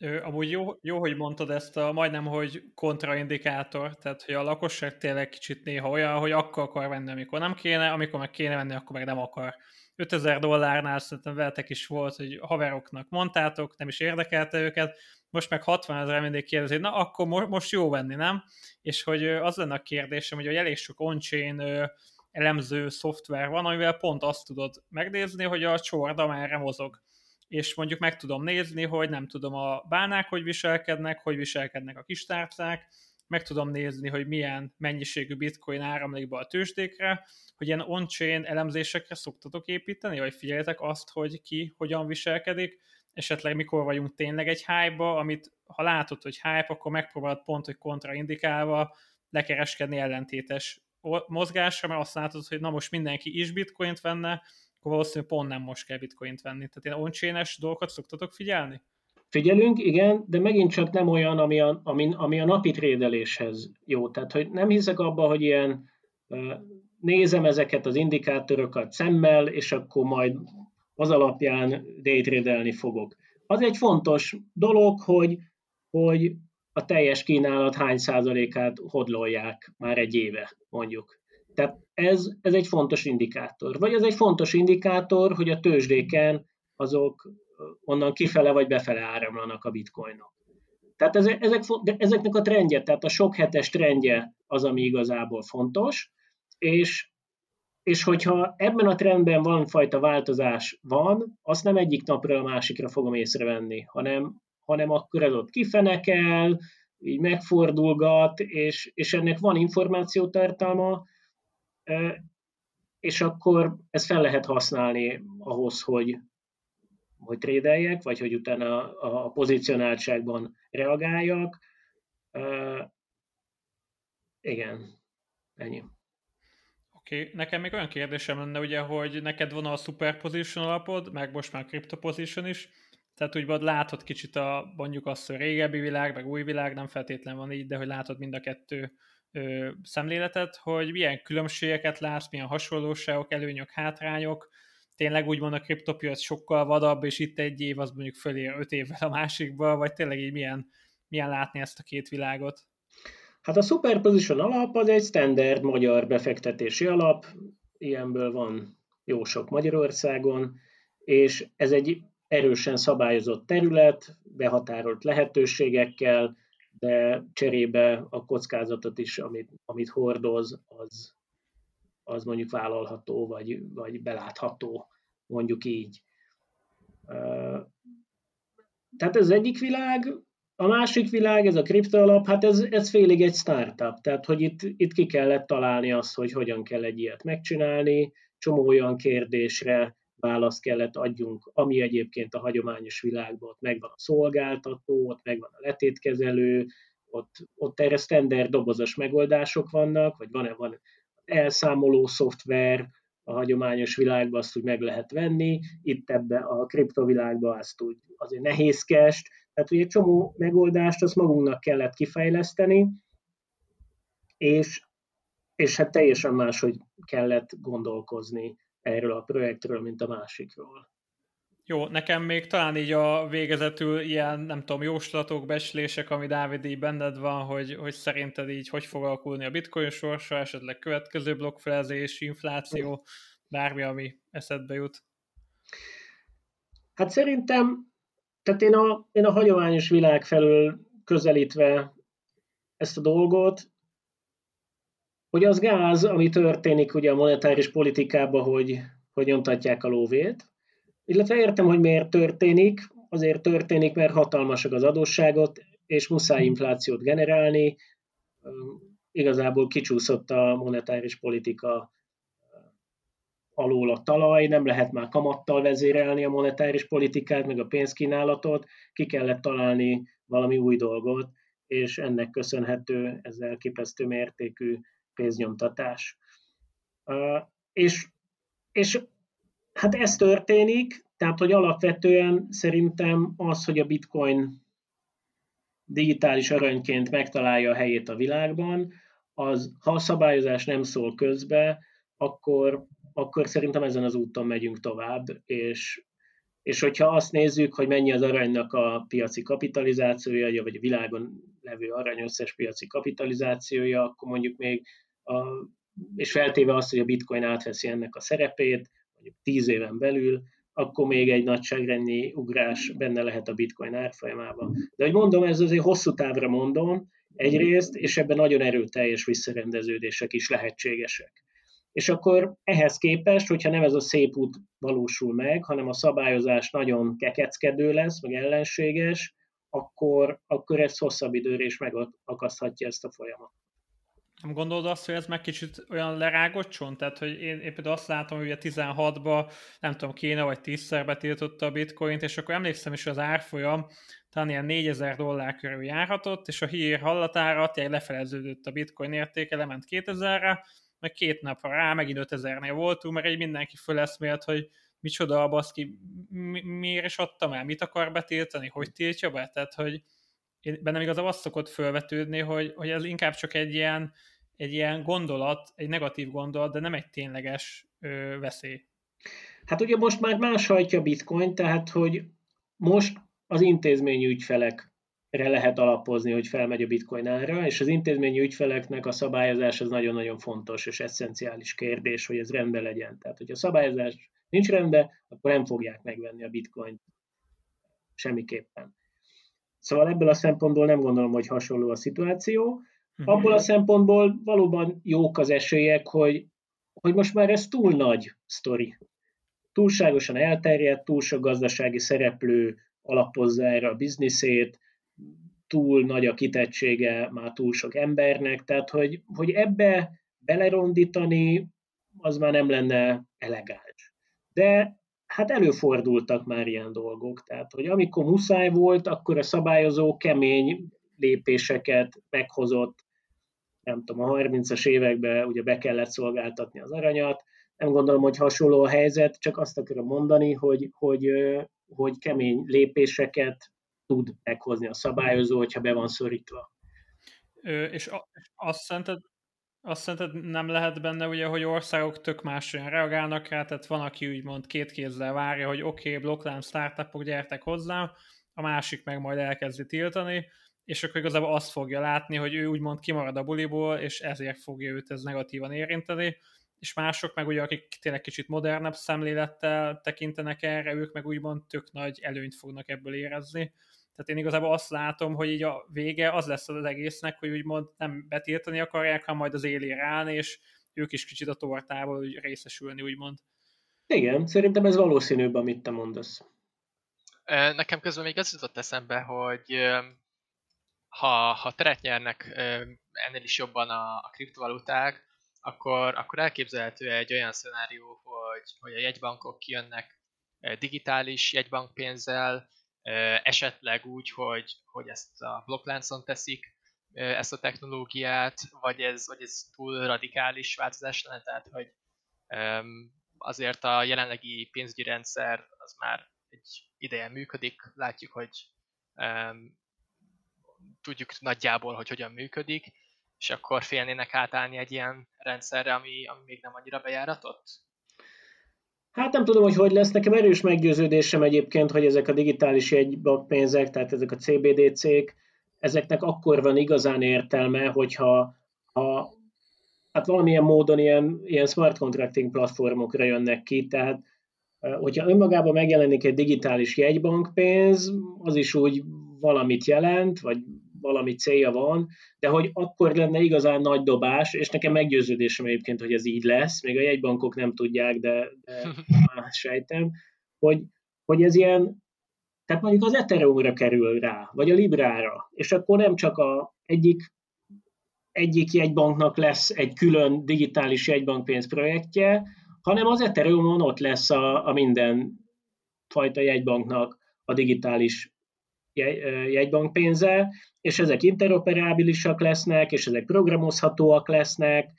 Ö, amúgy jó, jó, hogy mondtad ezt a majdnem, hogy kontraindikátor, tehát hogy a lakosság tényleg kicsit néha olyan, hogy akkor akar venni, amikor nem kéne, amikor meg kéne venni, akkor meg nem akar. 5000 dollárnál szerintem veletek is volt, hogy haveroknak mondtátok, nem is érdekelte őket, most meg 60 ezer mindig kérdezi, na akkor mo- most jó venni, nem? És hogy az lenne a kérdésem, hogy elég sok on elemző szoftver van, amivel pont azt tudod megnézni, hogy a csorda merre mozog. És mondjuk meg tudom nézni, hogy nem tudom a bánák, hogy viselkednek, hogy viselkednek a kistárcák, meg tudom nézni, hogy milyen mennyiségű bitcoin áramlik be a tőzsdékre, hogy ilyen on-chain elemzésekre szoktatok építeni, vagy figyeljetek azt, hogy ki hogyan viselkedik, esetleg mikor vagyunk tényleg egy hype amit ha látod, hogy hype, akkor megpróbálod pont, hogy kontraindikálva lekereskedni ellentétes mozgásra, mert azt látod, hogy na most mindenki is bitcoint venne, akkor valószínűleg pont nem most kell bitcoint venni. Tehát ilyen on dolgokat szoktatok figyelni? Figyelünk, igen, de megint csak nem olyan, ami a, ami, ami a napi trédeléshez jó. Tehát, hogy nem hiszek abba, hogy ilyen nézem ezeket az indikátorokat szemmel, és akkor majd az alapján daytradelni fogok. Az egy fontos dolog, hogy, hogy a teljes kínálat hány százalékát hodlolják már egy éve, mondjuk. Tehát ez, ez egy fontos indikátor. Vagy ez egy fontos indikátor, hogy a tőzsdéken azok onnan kifele vagy befele áramlanak a bitcoinok. Tehát ezek, de ezeknek a trendje, tehát a sok hetes trendje az, ami igazából fontos, és, és hogyha ebben a trendben van fajta változás van, azt nem egyik napra a másikra fogom észrevenni, hanem, hanem akkor ez ott kifenekel, így megfordulgat, és, és ennek van információtartalma, és akkor ezt fel lehet használni ahhoz, hogy, hogy trédeljek, vagy hogy utána a, a pozicionáltságban reagáljak. Igen, ennyi. Oké, okay. nekem még olyan kérdésem lenne, ugye, hogy neked van a superposition alapod, meg most már CryptoPosition is, tehát úgy vagy látod kicsit a, mondjuk azt, hogy régebbi világ, meg új világ, nem feltétlen van így, de hogy látod mind a kettő ö, szemléletet, hogy milyen különbségeket látsz, milyen hasonlóságok, előnyök, hátrányok, tényleg úgymond a kriptopiac sokkal vadabb, és itt egy év az mondjuk fölér öt évvel a másikba, vagy tényleg így milyen, milyen látni ezt a két világot? Hát a Superposition alap az egy standard magyar befektetési alap, ilyenből van jó sok Magyarországon, és ez egy erősen szabályozott terület, behatárolt lehetőségekkel, de cserébe a kockázatot is, amit, amit hordoz, az, az mondjuk vállalható, vagy, vagy belátható, mondjuk így. Tehát ez egyik világ, a másik világ, ez a kriptoalap, hát ez, ez félig egy startup, tehát hogy itt, itt ki kellett találni azt, hogy hogyan kell egy ilyet megcsinálni, csomó olyan kérdésre választ kellett adjunk, ami egyébként a hagyományos világban ott megvan a szolgáltató, ott megvan a letétkezelő, ott, ott erre standard dobozos megoldások vannak, vagy van-e van elszámoló szoftver, a hagyományos világban azt úgy meg lehet venni, itt ebbe a kriptovilágban azt úgy azért nehézkest, tehát ugye egy csomó megoldást azt magunknak kellett kifejleszteni, és, és hát teljesen máshogy kellett gondolkozni erről a projektről, mint a másikról. Jó, nekem még talán így a végezetül ilyen, nem tudom, jóslatok, becslések, ami Dávid így benned van, hogy, hogy szerinted így hogy fog alakulni a bitcoin sorsa, esetleg következő blokkfelezés, infláció, bármi, ami eszedbe jut. Hát szerintem, tehát én a, én a hagyományos világ felől közelítve ezt a dolgot, hogy az gáz, ami történik ugye a monetáris politikában, hogy, hogy nyomtatják a lóvét, illetve értem, hogy miért történik, azért történik, mert hatalmasak az adósságot, és muszáj inflációt generálni, igazából kicsúszott a monetáris politika alól a talaj, nem lehet már kamattal vezérelni a monetáris politikát, meg a pénzkínálatot, ki kellett találni valami új dolgot, és ennek köszönhető ez elképesztő mértékű pénznyomtatás. És, és hát ez történik, tehát hogy alapvetően szerintem az, hogy a bitcoin digitális aranyként megtalálja a helyét a világban, az, ha a szabályozás nem szól közbe, akkor, akkor szerintem ezen az úton megyünk tovább, és, és hogyha azt nézzük, hogy mennyi az aranynak a piaci kapitalizációja, vagy a világon levő arany összes piaci kapitalizációja, akkor mondjuk még a, és feltéve azt, hogy a bitcoin átveszi ennek a szerepét, mondjuk tíz éven belül, akkor még egy nagyságrendnyi ugrás benne lehet a bitcoin árfolyamában. De hogy mondom, ez azért hosszú távra mondom egyrészt, és ebben nagyon erőteljes visszarendeződések is lehetségesek. És akkor ehhez képest, hogyha nem ez a szép út valósul meg, hanem a szabályozás nagyon kekeckedő lesz, meg ellenséges, akkor, akkor ez hosszabb időre is megakaszthatja ezt a folyamatot. Nem gondolod azt, hogy ez meg kicsit olyan lerágott csont? Tehát, hogy én, én például azt látom, hogy a 16-ban, nem tudom, Kína vagy 10-szer betiltotta a bitcoint, és akkor emlékszem is, hogy az árfolyam talán ilyen 4000 dollár körül járhatott, és a hír hallatára tényleg lefeleződött a bitcoin értéke, lement 2000-re, meg két napra rá megint 5000-nél voltunk, mert egy mindenki föleszmélt, hogy micsoda a baszki, mi, miért is adtam el, mit akar betiltani, hogy tiltja be, tehát hogy én, bennem igazából azt szokott felvetődni, hogy, hogy ez inkább csak egy ilyen, egy ilyen gondolat, egy negatív gondolat, de nem egy tényleges ö, veszély. Hát ugye most már más hajtja bitcoin, tehát hogy most az intézményi ügyfelekre lehet alapozni, hogy felmegy a bitcoin ára, és az intézményi ügyfeleknek a szabályozás az nagyon-nagyon fontos és eszenciális kérdés, hogy ez rendben legyen. Tehát, hogy a szabályozás nincs rendben, akkor nem fogják megvenni a bitcoint semmiképpen. Szóval ebből a szempontból nem gondolom, hogy hasonló a szituáció. Mhm. Abból a szempontból valóban jók az esélyek, hogy, hogy most már ez túl nagy sztori. Túlságosan elterjedt, túl sok gazdasági szereplő alapozza erre a bizniszét, túl nagy a kitettsége már túl sok embernek, tehát hogy, hogy ebbe belerondítani, az már nem lenne elegáns. De hát előfordultak már ilyen dolgok. Tehát, hogy amikor muszáj volt, akkor a szabályozó kemény lépéseket meghozott, nem tudom, a 30-as években ugye be kellett szolgáltatni az aranyat, nem gondolom, hogy hasonló a helyzet, csak azt akarom mondani, hogy, hogy, hogy kemény lépéseket tud meghozni a szabályozó, hogyha be van szorítva. És azt szerinted, azt szerinted nem lehet benne ugye, hogy országok tök máson reagálnak rá, tehát van, aki úgymond két kézzel várja, hogy oké, okay, blokklám, startupok, gyertek hozzá, a másik meg majd elkezdi tiltani, és akkor igazából azt fogja látni, hogy ő úgymond kimarad a buliból, és ezért fogja őt ez negatívan érinteni, és mások meg ugye, akik tényleg kicsit modernebb szemlélettel tekintenek erre, ők meg úgymond tök nagy előnyt fognak ebből érezni. Tehát én igazából azt látom, hogy így a vége az lesz az egésznek, hogy úgymond nem betiltani akarják, hanem majd az élére állni, és ők is kicsit a tortából úgy részesülni, úgymond. Igen, szerintem ez valószínűbb, amit te mondasz. Nekem közben még az jutott eszembe, hogy ha, ha teret nyernek ennél is jobban a, a kriptovaluták, akkor, akkor elképzelhető egy olyan szenárió, hogy, hogy a jegybankok kijönnek digitális jegybankpénzzel, esetleg úgy, hogy, hogy ezt a blokkláncon teszik, ezt a technológiát, vagy ez, vagy ez túl radikális változás lenne, tehát hogy azért a jelenlegi pénzügyi rendszer az már egy ideje működik, látjuk, hogy tudjuk nagyjából, hogy hogyan működik, és akkor félnének átállni egy ilyen rendszerre, ami, ami még nem annyira bejáratott? Hát nem tudom, hogy hogy lesz. Nekem erős meggyőződésem egyébként, hogy ezek a digitális jegybankpénzek, tehát ezek a CBDC-k, ezeknek akkor van igazán értelme, hogyha ha, hát valamilyen módon ilyen, ilyen smart contracting platformokra jönnek ki, tehát hogyha önmagában megjelenik egy digitális jegybankpénz, az is úgy valamit jelent, vagy valami célja van, de hogy akkor lenne igazán nagy dobás, és nekem meggyőződésem egyébként, hogy ez így lesz, még a jegybankok nem tudják, de, de már sejtem, hogy, hogy ez ilyen, tehát mondjuk az Ethereumra kerül rá, vagy a Librára, és akkor nem csak a egyik egyik jegybanknak lesz egy külön digitális jegybankpénz projektje, hanem az Ethereumon ott lesz a, a minden fajta jegybanknak a digitális jegybankpénze, és ezek interoperábilisak lesznek, és ezek programozhatóak lesznek.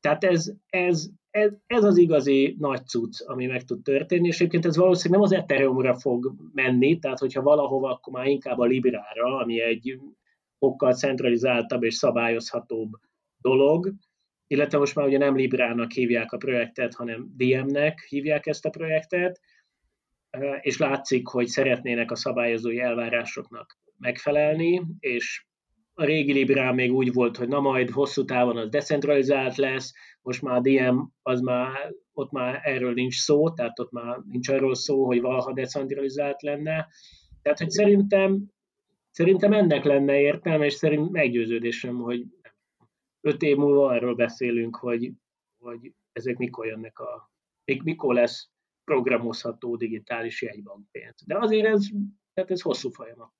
Tehát ez, ez, ez, ez az igazi nagy cucc, ami meg tud történni, és egyébként ez valószínűleg nem az Ethereumra fog menni, tehát hogyha valahova, akkor már inkább a Librára, ami egy sokkal centralizáltabb és szabályozhatóbb dolog, illetve most már ugye nem Librának hívják a projektet, hanem DM-nek hívják ezt a projektet, és látszik, hogy szeretnének a szabályozói elvárásoknak megfelelni, és a régi Librán még úgy volt, hogy na majd hosszú távon az decentralizált lesz, most már a DM, az már, ott már erről nincs szó, tehát ott már nincs arról szó, hogy valaha decentralizált lenne. Tehát, hogy szerintem, szerintem ennek lenne értelme, és szerint meggyőződésem, hogy öt év múlva arról beszélünk, hogy, hogy ezek mikor jönnek a, mikor lesz programozható digitális jegybankpénz. De azért ez, tehát ez hosszú folyamat.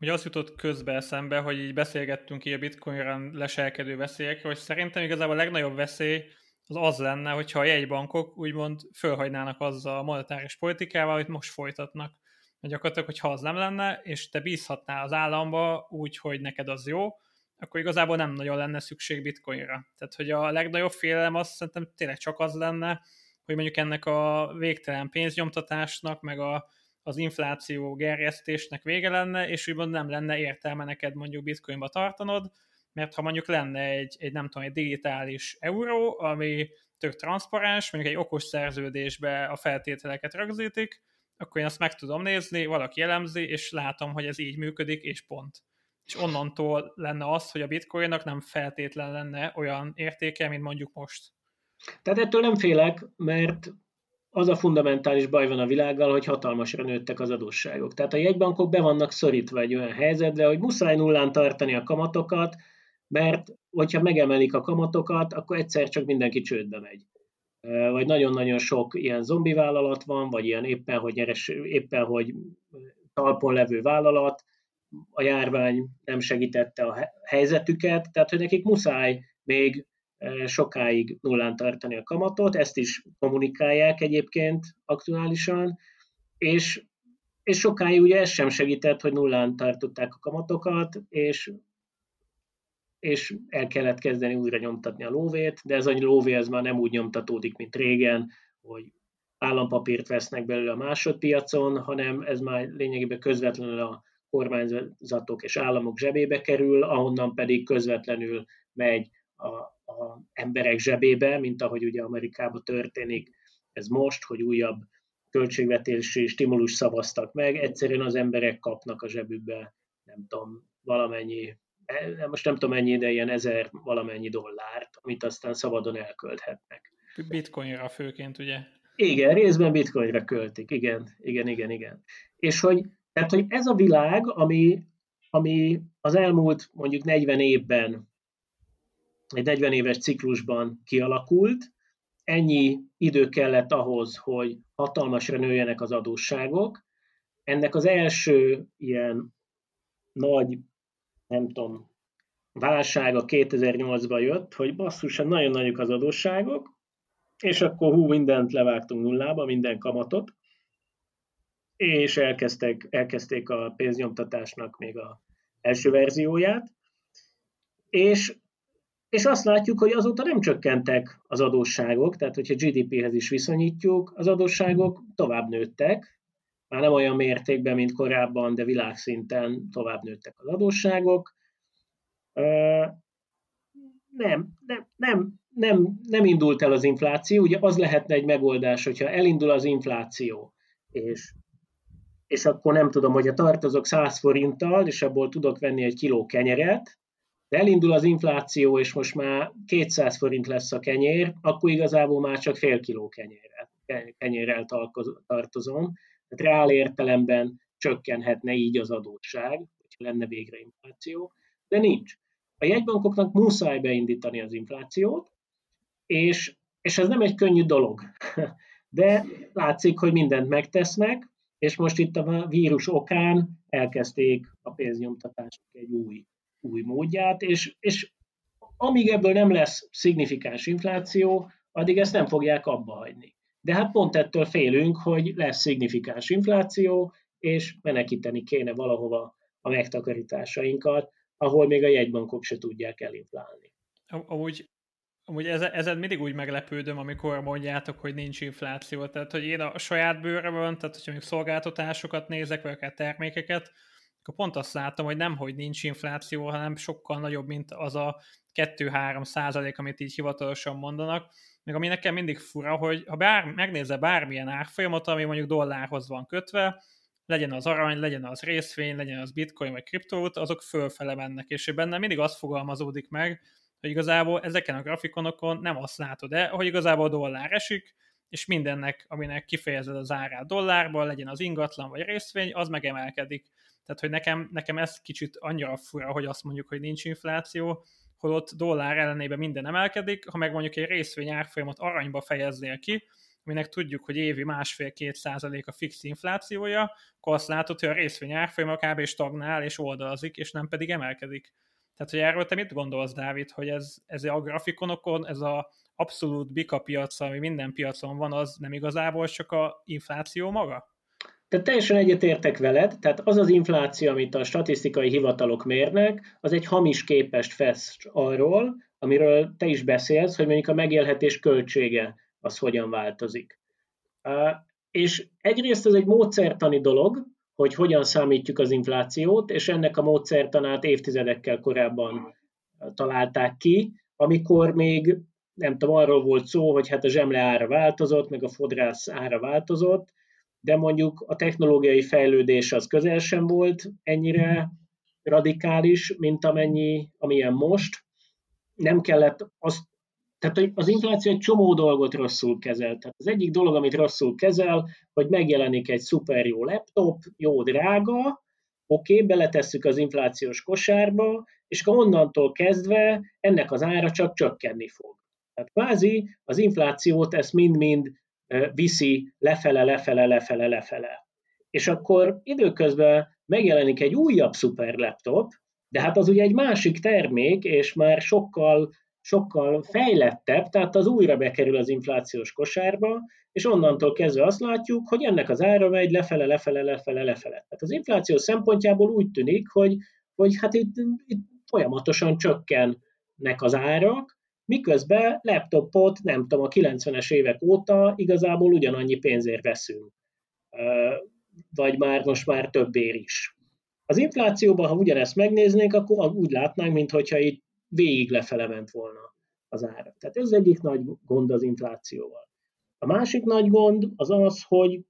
Ugye azt jutott közbe eszembe, hogy így beszélgettünk így a bitcoinra leselkedő veszélyekről, hogy szerintem igazából a legnagyobb veszély az az lenne, hogyha a jegybankok úgymond fölhagynának azzal a monetáris politikával, amit most folytatnak. Mert gyakorlatilag, hogyha az nem lenne, és te bízhatnál az államba úgy, hogy neked az jó, akkor igazából nem nagyon lenne szükség bitcoinra. Tehát, hogy a legnagyobb félelem az szerintem tényleg csak az lenne, hogy mondjuk ennek a végtelen pénznyomtatásnak, meg a, az infláció gerjesztésnek vége lenne, és úgymond nem lenne értelme neked mondjuk bitcoinba tartanod, mert ha mondjuk lenne egy, egy nem tudom, egy digitális euró, ami tök transzparens, mondjuk egy okos szerződésbe a feltételeket rögzítik, akkor én azt meg tudom nézni, valaki elemzi, és látom, hogy ez így működik, és pont. És onnantól lenne az, hogy a bitcoinnak nem feltétlen lenne olyan értéke, mint mondjuk most. Tehát ettől nem félek, mert az a fundamentális baj van a világgal, hogy hatalmasra nőttek az adósságok. Tehát a jegybankok be vannak szorítva egy olyan helyzetbe, hogy muszáj nullán tartani a kamatokat, mert hogyha megemelik a kamatokat, akkor egyszer csak mindenki csődbe megy. Vagy nagyon-nagyon sok ilyen zombi vállalat van, vagy ilyen éppen, hogy, nyeres, éppen, hogy talpon levő vállalat, a járvány nem segítette a helyzetüket, tehát hogy nekik muszáj még sokáig nullán tartani a kamatot, ezt is kommunikálják egyébként aktuálisan, és, és sokáig ugye ez sem segített, hogy nullán tartották a kamatokat, és, és el kellett kezdeni újra nyomtatni a lóvét, de ez a lóvé ez már nem úgy nyomtatódik, mint régen, hogy állampapírt vesznek belőle a másodpiacon, hanem ez már lényegében közvetlenül a kormányzatok és államok zsebébe kerül, ahonnan pedig közvetlenül megy a, a emberek zsebébe, mint ahogy ugye Amerikában történik ez most, hogy újabb költségvetési stimulus szavaztak meg, egyszerűen az emberek kapnak a zsebükbe, nem tudom, valamennyi, e, most nem tudom mennyi, de ilyen ezer valamennyi dollárt, amit aztán szabadon elkölthetnek. Bitcoinra főként, ugye? Igen, részben bitcoinra költik, igen, igen, igen, igen. És hogy, tehát, hogy ez a világ, ami, ami az elmúlt mondjuk 40 évben egy 40 éves ciklusban kialakult, ennyi idő kellett ahhoz, hogy hatalmasra nőjenek az adósságok, ennek az első ilyen nagy, nem tudom, válsága 2008-ban jött, hogy basszus, nagyon nagyok az adósságok, és akkor hú, mindent levágtunk nullába, minden kamatot, és elkezdték, elkezdték a pénznyomtatásnak még a első verzióját, és, és azt látjuk, hogy azóta nem csökkentek az adósságok, tehát hogyha GDP-hez is viszonyítjuk, az adósságok tovább nőttek, már nem olyan mértékben, mint korábban, de világszinten tovább nőttek az adósságok. Nem, nem, nem, nem, nem indult el az infláció, ugye az lehetne egy megoldás, hogyha elindul az infláció, és, és akkor nem tudom, hogyha tartozok 100 forinttal, és abból tudok venni egy kiló kenyeret, de elindul az infláció, és most már 200 forint lesz a kenyér, akkor igazából már csak fél kiló kenyérrel, kenyérrel tartozom. Tehát reál értelemben csökkenhetne így az adósság, hogyha lenne végre infláció, de nincs. A jegybankoknak muszáj beindítani az inflációt, és, és ez nem egy könnyű dolog. De látszik, hogy mindent megtesznek, és most itt a vírus okán elkezdték a pénznyomtatásnak egy új, új módját, és, és amíg ebből nem lesz szignifikáns infláció, addig ezt nem fogják abba hagyni. De hát pont ettől félünk, hogy lesz szignifikáns infláció, és menekíteni kéne valahova a megtakarításainkat, ahol még a jegybankok se tudják elinflálni. Amúgy, amúgy ezen mindig úgy meglepődöm, amikor mondjátok, hogy nincs infláció. Tehát, hogy én a saját bőrömön, tehát hogyha még szolgáltatásokat nézek, vagy akár termékeket, akkor pont azt látom, hogy nem, hogy nincs infláció, hanem sokkal nagyobb, mint az a 2-3 százalék, amit így hivatalosan mondanak meg ami nekem mindig fura, hogy ha bár, megnézze bármilyen árfolyamot, ami mondjuk dollárhoz van kötve, legyen az arany, legyen az részvény, legyen az bitcoin vagy kriptót, azok fölfele mennek, és benne mindig az fogalmazódik meg, hogy igazából ezeken a grafikonokon nem azt látod de hogy igazából a dollár esik, és mindennek, aminek kifejezed az árát dollárban, legyen az ingatlan vagy részvény, az megemelkedik. Tehát, hogy nekem, nekem ez kicsit annyira fura, hogy azt mondjuk, hogy nincs infláció, holott dollár ellenében minden emelkedik, ha meg mondjuk egy részvény árfolyamot aranyba fejeznél ki, aminek tudjuk, hogy évi másfél-két százalék a fix inflációja, akkor azt látod, hogy a részvény árfolyama kb. stagnál és oldalazik, és nem pedig emelkedik. Tehát, hogy erről te mit gondolsz, Dávid, hogy ez, ez a grafikonokon, ez a abszolút bika piac, ami minden piacon van, az nem igazából csak a infláció maga? Tehát teljesen egyetértek veled, tehát az az infláció, amit a statisztikai hivatalok mérnek, az egy hamis képest fest arról, amiről te is beszélsz, hogy mondjuk a megélhetés költsége az hogyan változik. És egyrészt ez egy módszertani dolog, hogy hogyan számítjuk az inflációt, és ennek a módszertanát évtizedekkel korábban találták ki, amikor még nem tudom, arról volt szó, hogy hát a zsemle ára változott, meg a fodrász ára változott, de mondjuk a technológiai fejlődés az közel sem volt ennyire radikális, mint amennyi, amilyen most. Nem kellett azt, tehát az infláció egy csomó dolgot rosszul kezel. Tehát az egyik dolog, amit rosszul kezel, hogy megjelenik egy szuper jó laptop, jó drága, oké, okay, beletesszük az inflációs kosárba, és onnantól kezdve ennek az ára csak csökkenni fog. Tehát kvázi az inflációt ezt mind-mind viszi lefele, lefele, lefele, lefele. És akkor időközben megjelenik egy újabb szuper laptop, de hát az ugye egy másik termék, és már sokkal, sokkal fejlettebb, tehát az újra bekerül az inflációs kosárba, és onnantól kezdve azt látjuk, hogy ennek az ára megy lefele, lefele, lefele, lefele. Tehát az infláció szempontjából úgy tűnik, hogy, hogy hát itt, itt folyamatosan csökkennek az árak, miközben laptopot, nem tudom, a 90-es évek óta igazából ugyanannyi pénzért veszünk, vagy már most már többér is. Az inflációban, ha ugyanezt megnéznénk, akkor úgy látnánk, mintha itt végig lefele ment volna az ára. Tehát ez egyik nagy gond az inflációval. A másik nagy gond az az, hogy,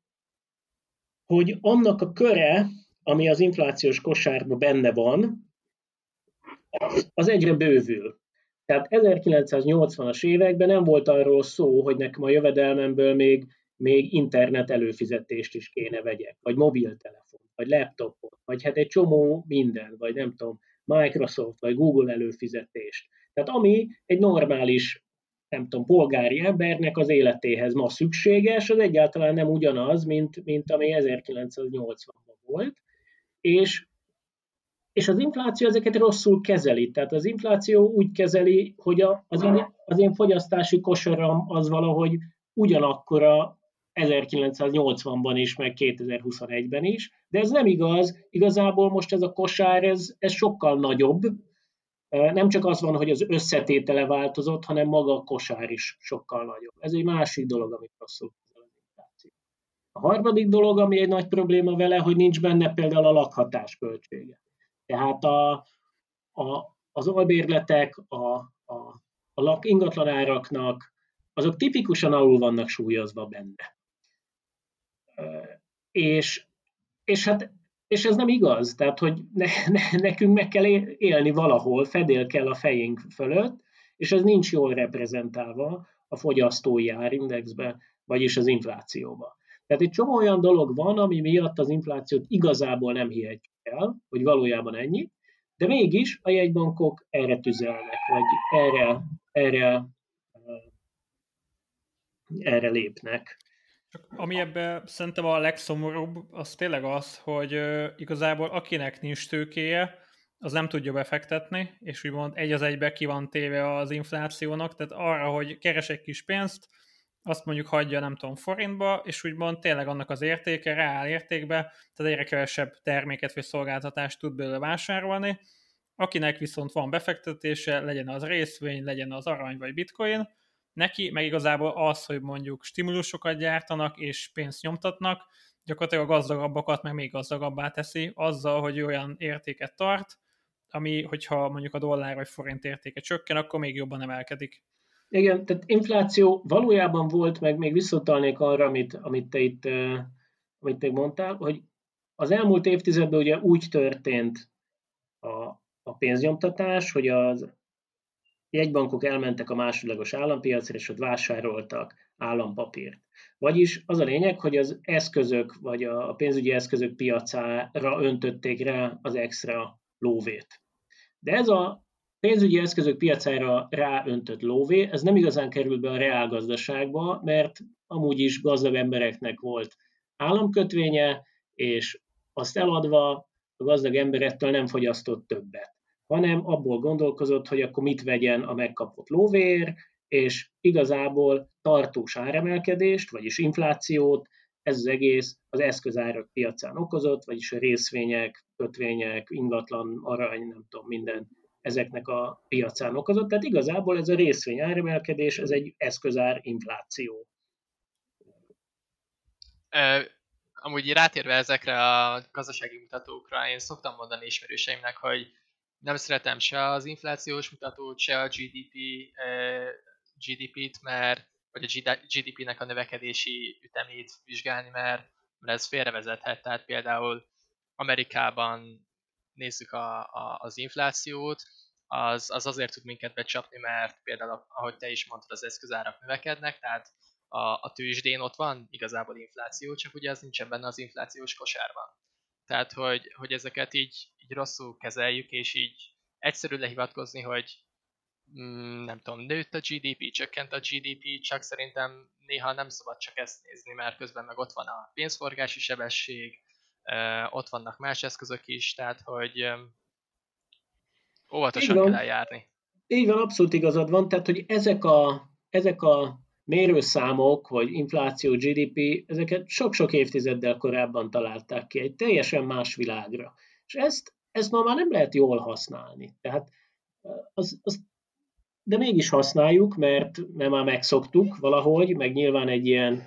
hogy annak a köre, ami az inflációs kosárban benne van, az, az egyre bővül. Tehát 1980-as években nem volt arról szó, hogy nekem a jövedelmemből még, még internet előfizetést is kéne vegyek, vagy mobiltelefon, vagy laptopot, vagy hát egy csomó minden, vagy nem tudom, Microsoft, vagy Google előfizetést. Tehát ami egy normális, nem tudom, polgári embernek az életéhez ma szükséges, az egyáltalán nem ugyanaz, mint, mint ami 1980-ban volt, és, és az infláció ezeket rosszul kezeli. Tehát az infláció úgy kezeli, hogy a, az, én, az én fogyasztási kosaram az valahogy ugyanakkora 1980-ban is, meg 2021-ben is, de ez nem igaz, igazából most ez a kosár, ez, ez sokkal nagyobb, nem csak az van, hogy az összetétele változott, hanem maga a kosár is sokkal nagyobb. Ez egy másik dolog, amit rosszul. A harmadik dolog, ami egy nagy probléma vele, hogy nincs benne például a lakhatás költsége. Tehát a, a, az albérletek, a, a, a ingatlanáraknak, azok tipikusan alul vannak súlyozva benne. És, és hát és ez nem igaz, tehát hogy ne, ne, nekünk meg kell élni valahol, fedél kell a fejünk fölött, és ez nincs jól reprezentálva a fogyasztói árindexbe, vagyis az inflációba. Tehát egy csomó olyan dolog van, ami miatt az inflációt igazából nem hihetjük el, hogy valójában ennyi, de mégis a jegybankok erre tüzelnek, vagy erre, erre, erre lépnek. Csak ami ebben szerintem a legszomorúbb, az tényleg az, hogy igazából akinek nincs tőkéje, az nem tudja befektetni, és úgymond egy az egybe ki van téve az inflációnak, tehát arra, hogy keres egy kis pénzt, azt mondjuk hagyja, nem tudom, forintba, és úgymond tényleg annak az értéke, reál értékbe, tehát egyre kevesebb terméket vagy szolgáltatást tud belőle vásárolni. Akinek viszont van befektetése, legyen az részvény, legyen az arany vagy bitcoin, Neki meg igazából az, hogy mondjuk stimulusokat gyártanak és pénzt nyomtatnak, gyakorlatilag a gazdagabbakat meg még gazdagabbá teszi azzal, hogy olyan értéket tart, ami, hogyha mondjuk a dollár vagy forint értéke csökken, akkor még jobban emelkedik. Igen, tehát infláció valójában volt, meg még visszatalnék arra, amit, amit te itt amit te mondtál, hogy az elmúlt évtizedben ugye úgy történt a, a pénznyomtatás, hogy az jegybankok elmentek a másodlagos állampiacra, és ott vásároltak állampapírt. Vagyis az a lényeg, hogy az eszközök, vagy a pénzügyi eszközök piacára öntötték rá az extra lóvét. De ez a pénzügyi eszközök piacára ráöntött lóvé, ez nem igazán került be a reálgazdaságba, mert amúgy is gazdag embereknek volt államkötvénye, és azt eladva a gazdag emberektől nem fogyasztott többet hanem abból gondolkozott, hogy akkor mit vegyen a megkapott lóvér, és igazából tartós áremelkedést, vagyis inflációt ez az egész az eszközárak piacán okozott, vagyis a részvények, kötvények, ingatlan, arany, nem tudom, minden ezeknek a piacán okozott. Tehát igazából ez a részvény áremelkedés, ez egy eszközár infláció. amúgy rátérve ezekre a gazdasági mutatókra, én szoktam mondani ismerőseimnek, hogy nem szeretem se az inflációs mutatót, se a GDP, GDP-t, mert, vagy a GDP-nek a növekedési ütemét vizsgálni, mert, mert ez félrevezethet. Tehát például Amerikában nézzük a, a, az inflációt, az, az azért tud minket becsapni, mert például, ahogy te is mondtad, az eszközárak növekednek, tehát a, a tőzsdén ott van igazából infláció, csak ugye az nincsen benne az inflációs kosárban. Tehát, hogy, hogy ezeket így, így rosszul kezeljük, és így egyszerű lehivatkozni, hogy mm, nem tudom, nőtt a GDP, csökkent a GDP, csak szerintem néha nem szabad csak ezt nézni, mert közben meg ott van a pénzforgási sebesség, ott vannak más eszközök is, tehát hogy óvatosan kell eljárni. Így van, abszolút igazad van, tehát hogy ezek a, ezek a mérőszámok, vagy infláció, GDP, ezeket sok-sok évtizeddel korábban találták ki, egy teljesen más világra. És ezt, ezt ma már nem lehet jól használni. Tehát az, az, de mégis használjuk, mert, mert már megszoktuk valahogy, meg nyilván egy ilyen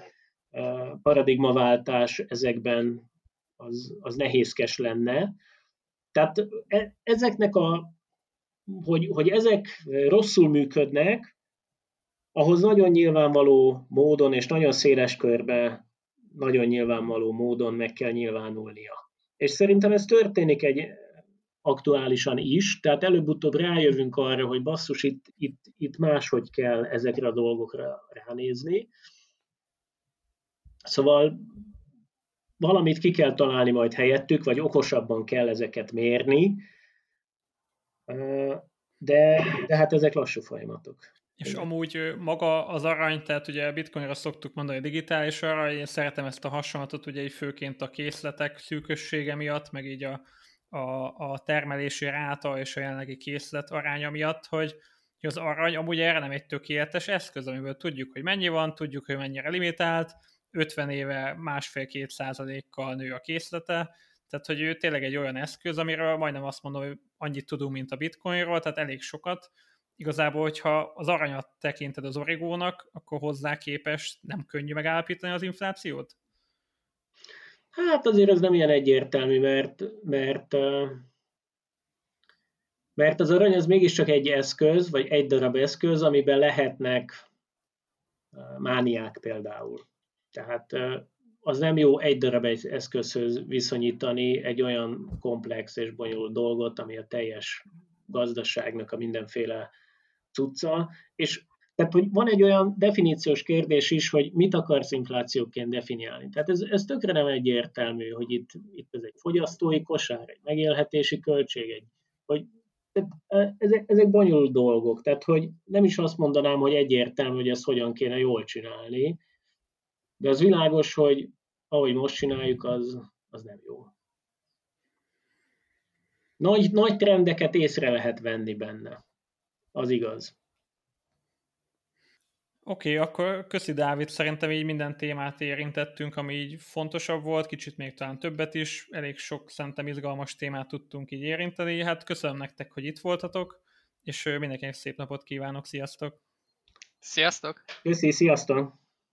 paradigmaváltás ezekben az, az nehézkes lenne. Tehát e, ezeknek a, hogy, hogy ezek rosszul működnek, ahhoz nagyon nyilvánvaló módon és nagyon széles körbe nagyon nyilvánvaló módon meg kell nyilvánulnia. És szerintem ez történik egy aktuálisan is, tehát előbb-utóbb rájövünk arra, hogy basszus, itt, itt, itt máshogy kell ezekre a dolgokra ránézni. Szóval valamit ki kell találni majd helyettük, vagy okosabban kell ezeket mérni, de, de hát ezek lassú folyamatok. És Igen. amúgy maga az arany, tehát ugye bitcoinra szoktuk mondani digitális arany, én szeretem ezt a hasonlatot, ugye így főként a készletek szűkössége miatt, meg így a, a, a termelési ráta és a jelenlegi készlet aránya miatt, hogy az arany amúgy erre nem egy tökéletes eszköz, amiből tudjuk, hogy mennyi van, tudjuk, hogy mennyire limitált, 50 éve másfél-két százalékkal nő a készlete, tehát hogy ő tényleg egy olyan eszköz, amiről majdnem azt mondom, hogy annyit tudunk, mint a bitcoinról, tehát elég sokat. Igazából, hogyha az aranyat tekinted az origónak, akkor hozzá képest nem könnyű megállapítani az inflációt? Hát azért ez nem ilyen egyértelmű, mert, mert, mert az arany az mégiscsak egy eszköz, vagy egy darab eszköz, amiben lehetnek mániák például. Tehát az nem jó egy darab egy eszközhöz viszonyítani egy olyan komplex és bonyolult dolgot, ami a teljes gazdaságnak a mindenféle cucca, és tehát, hogy van egy olyan definíciós kérdés is, hogy mit akarsz inflációként definiálni. Tehát ez, ez tökre nem egyértelmű, hogy itt, itt ez egy fogyasztói kosár, egy megélhetési költség, egy, hogy tehát ezek, ezek bonyolult dolgok. Tehát, hogy nem is azt mondanám, hogy egyértelmű, hogy ezt hogyan kéne jól csinálni, de az világos, hogy ahogy most csináljuk, az, az nem jó. Nagy, nagy trendeket észre lehet venni benne. Az igaz. Oké, okay, akkor köszi Dávid, szerintem így minden témát érintettünk, ami így fontosabb volt, kicsit még talán többet is, elég sok szerintem izgalmas témát tudtunk így érinteni, hát köszönöm nektek, hogy itt voltatok, és mindenkinek szép napot kívánok, sziasztok! Sziasztok! Köszi, sziasztok!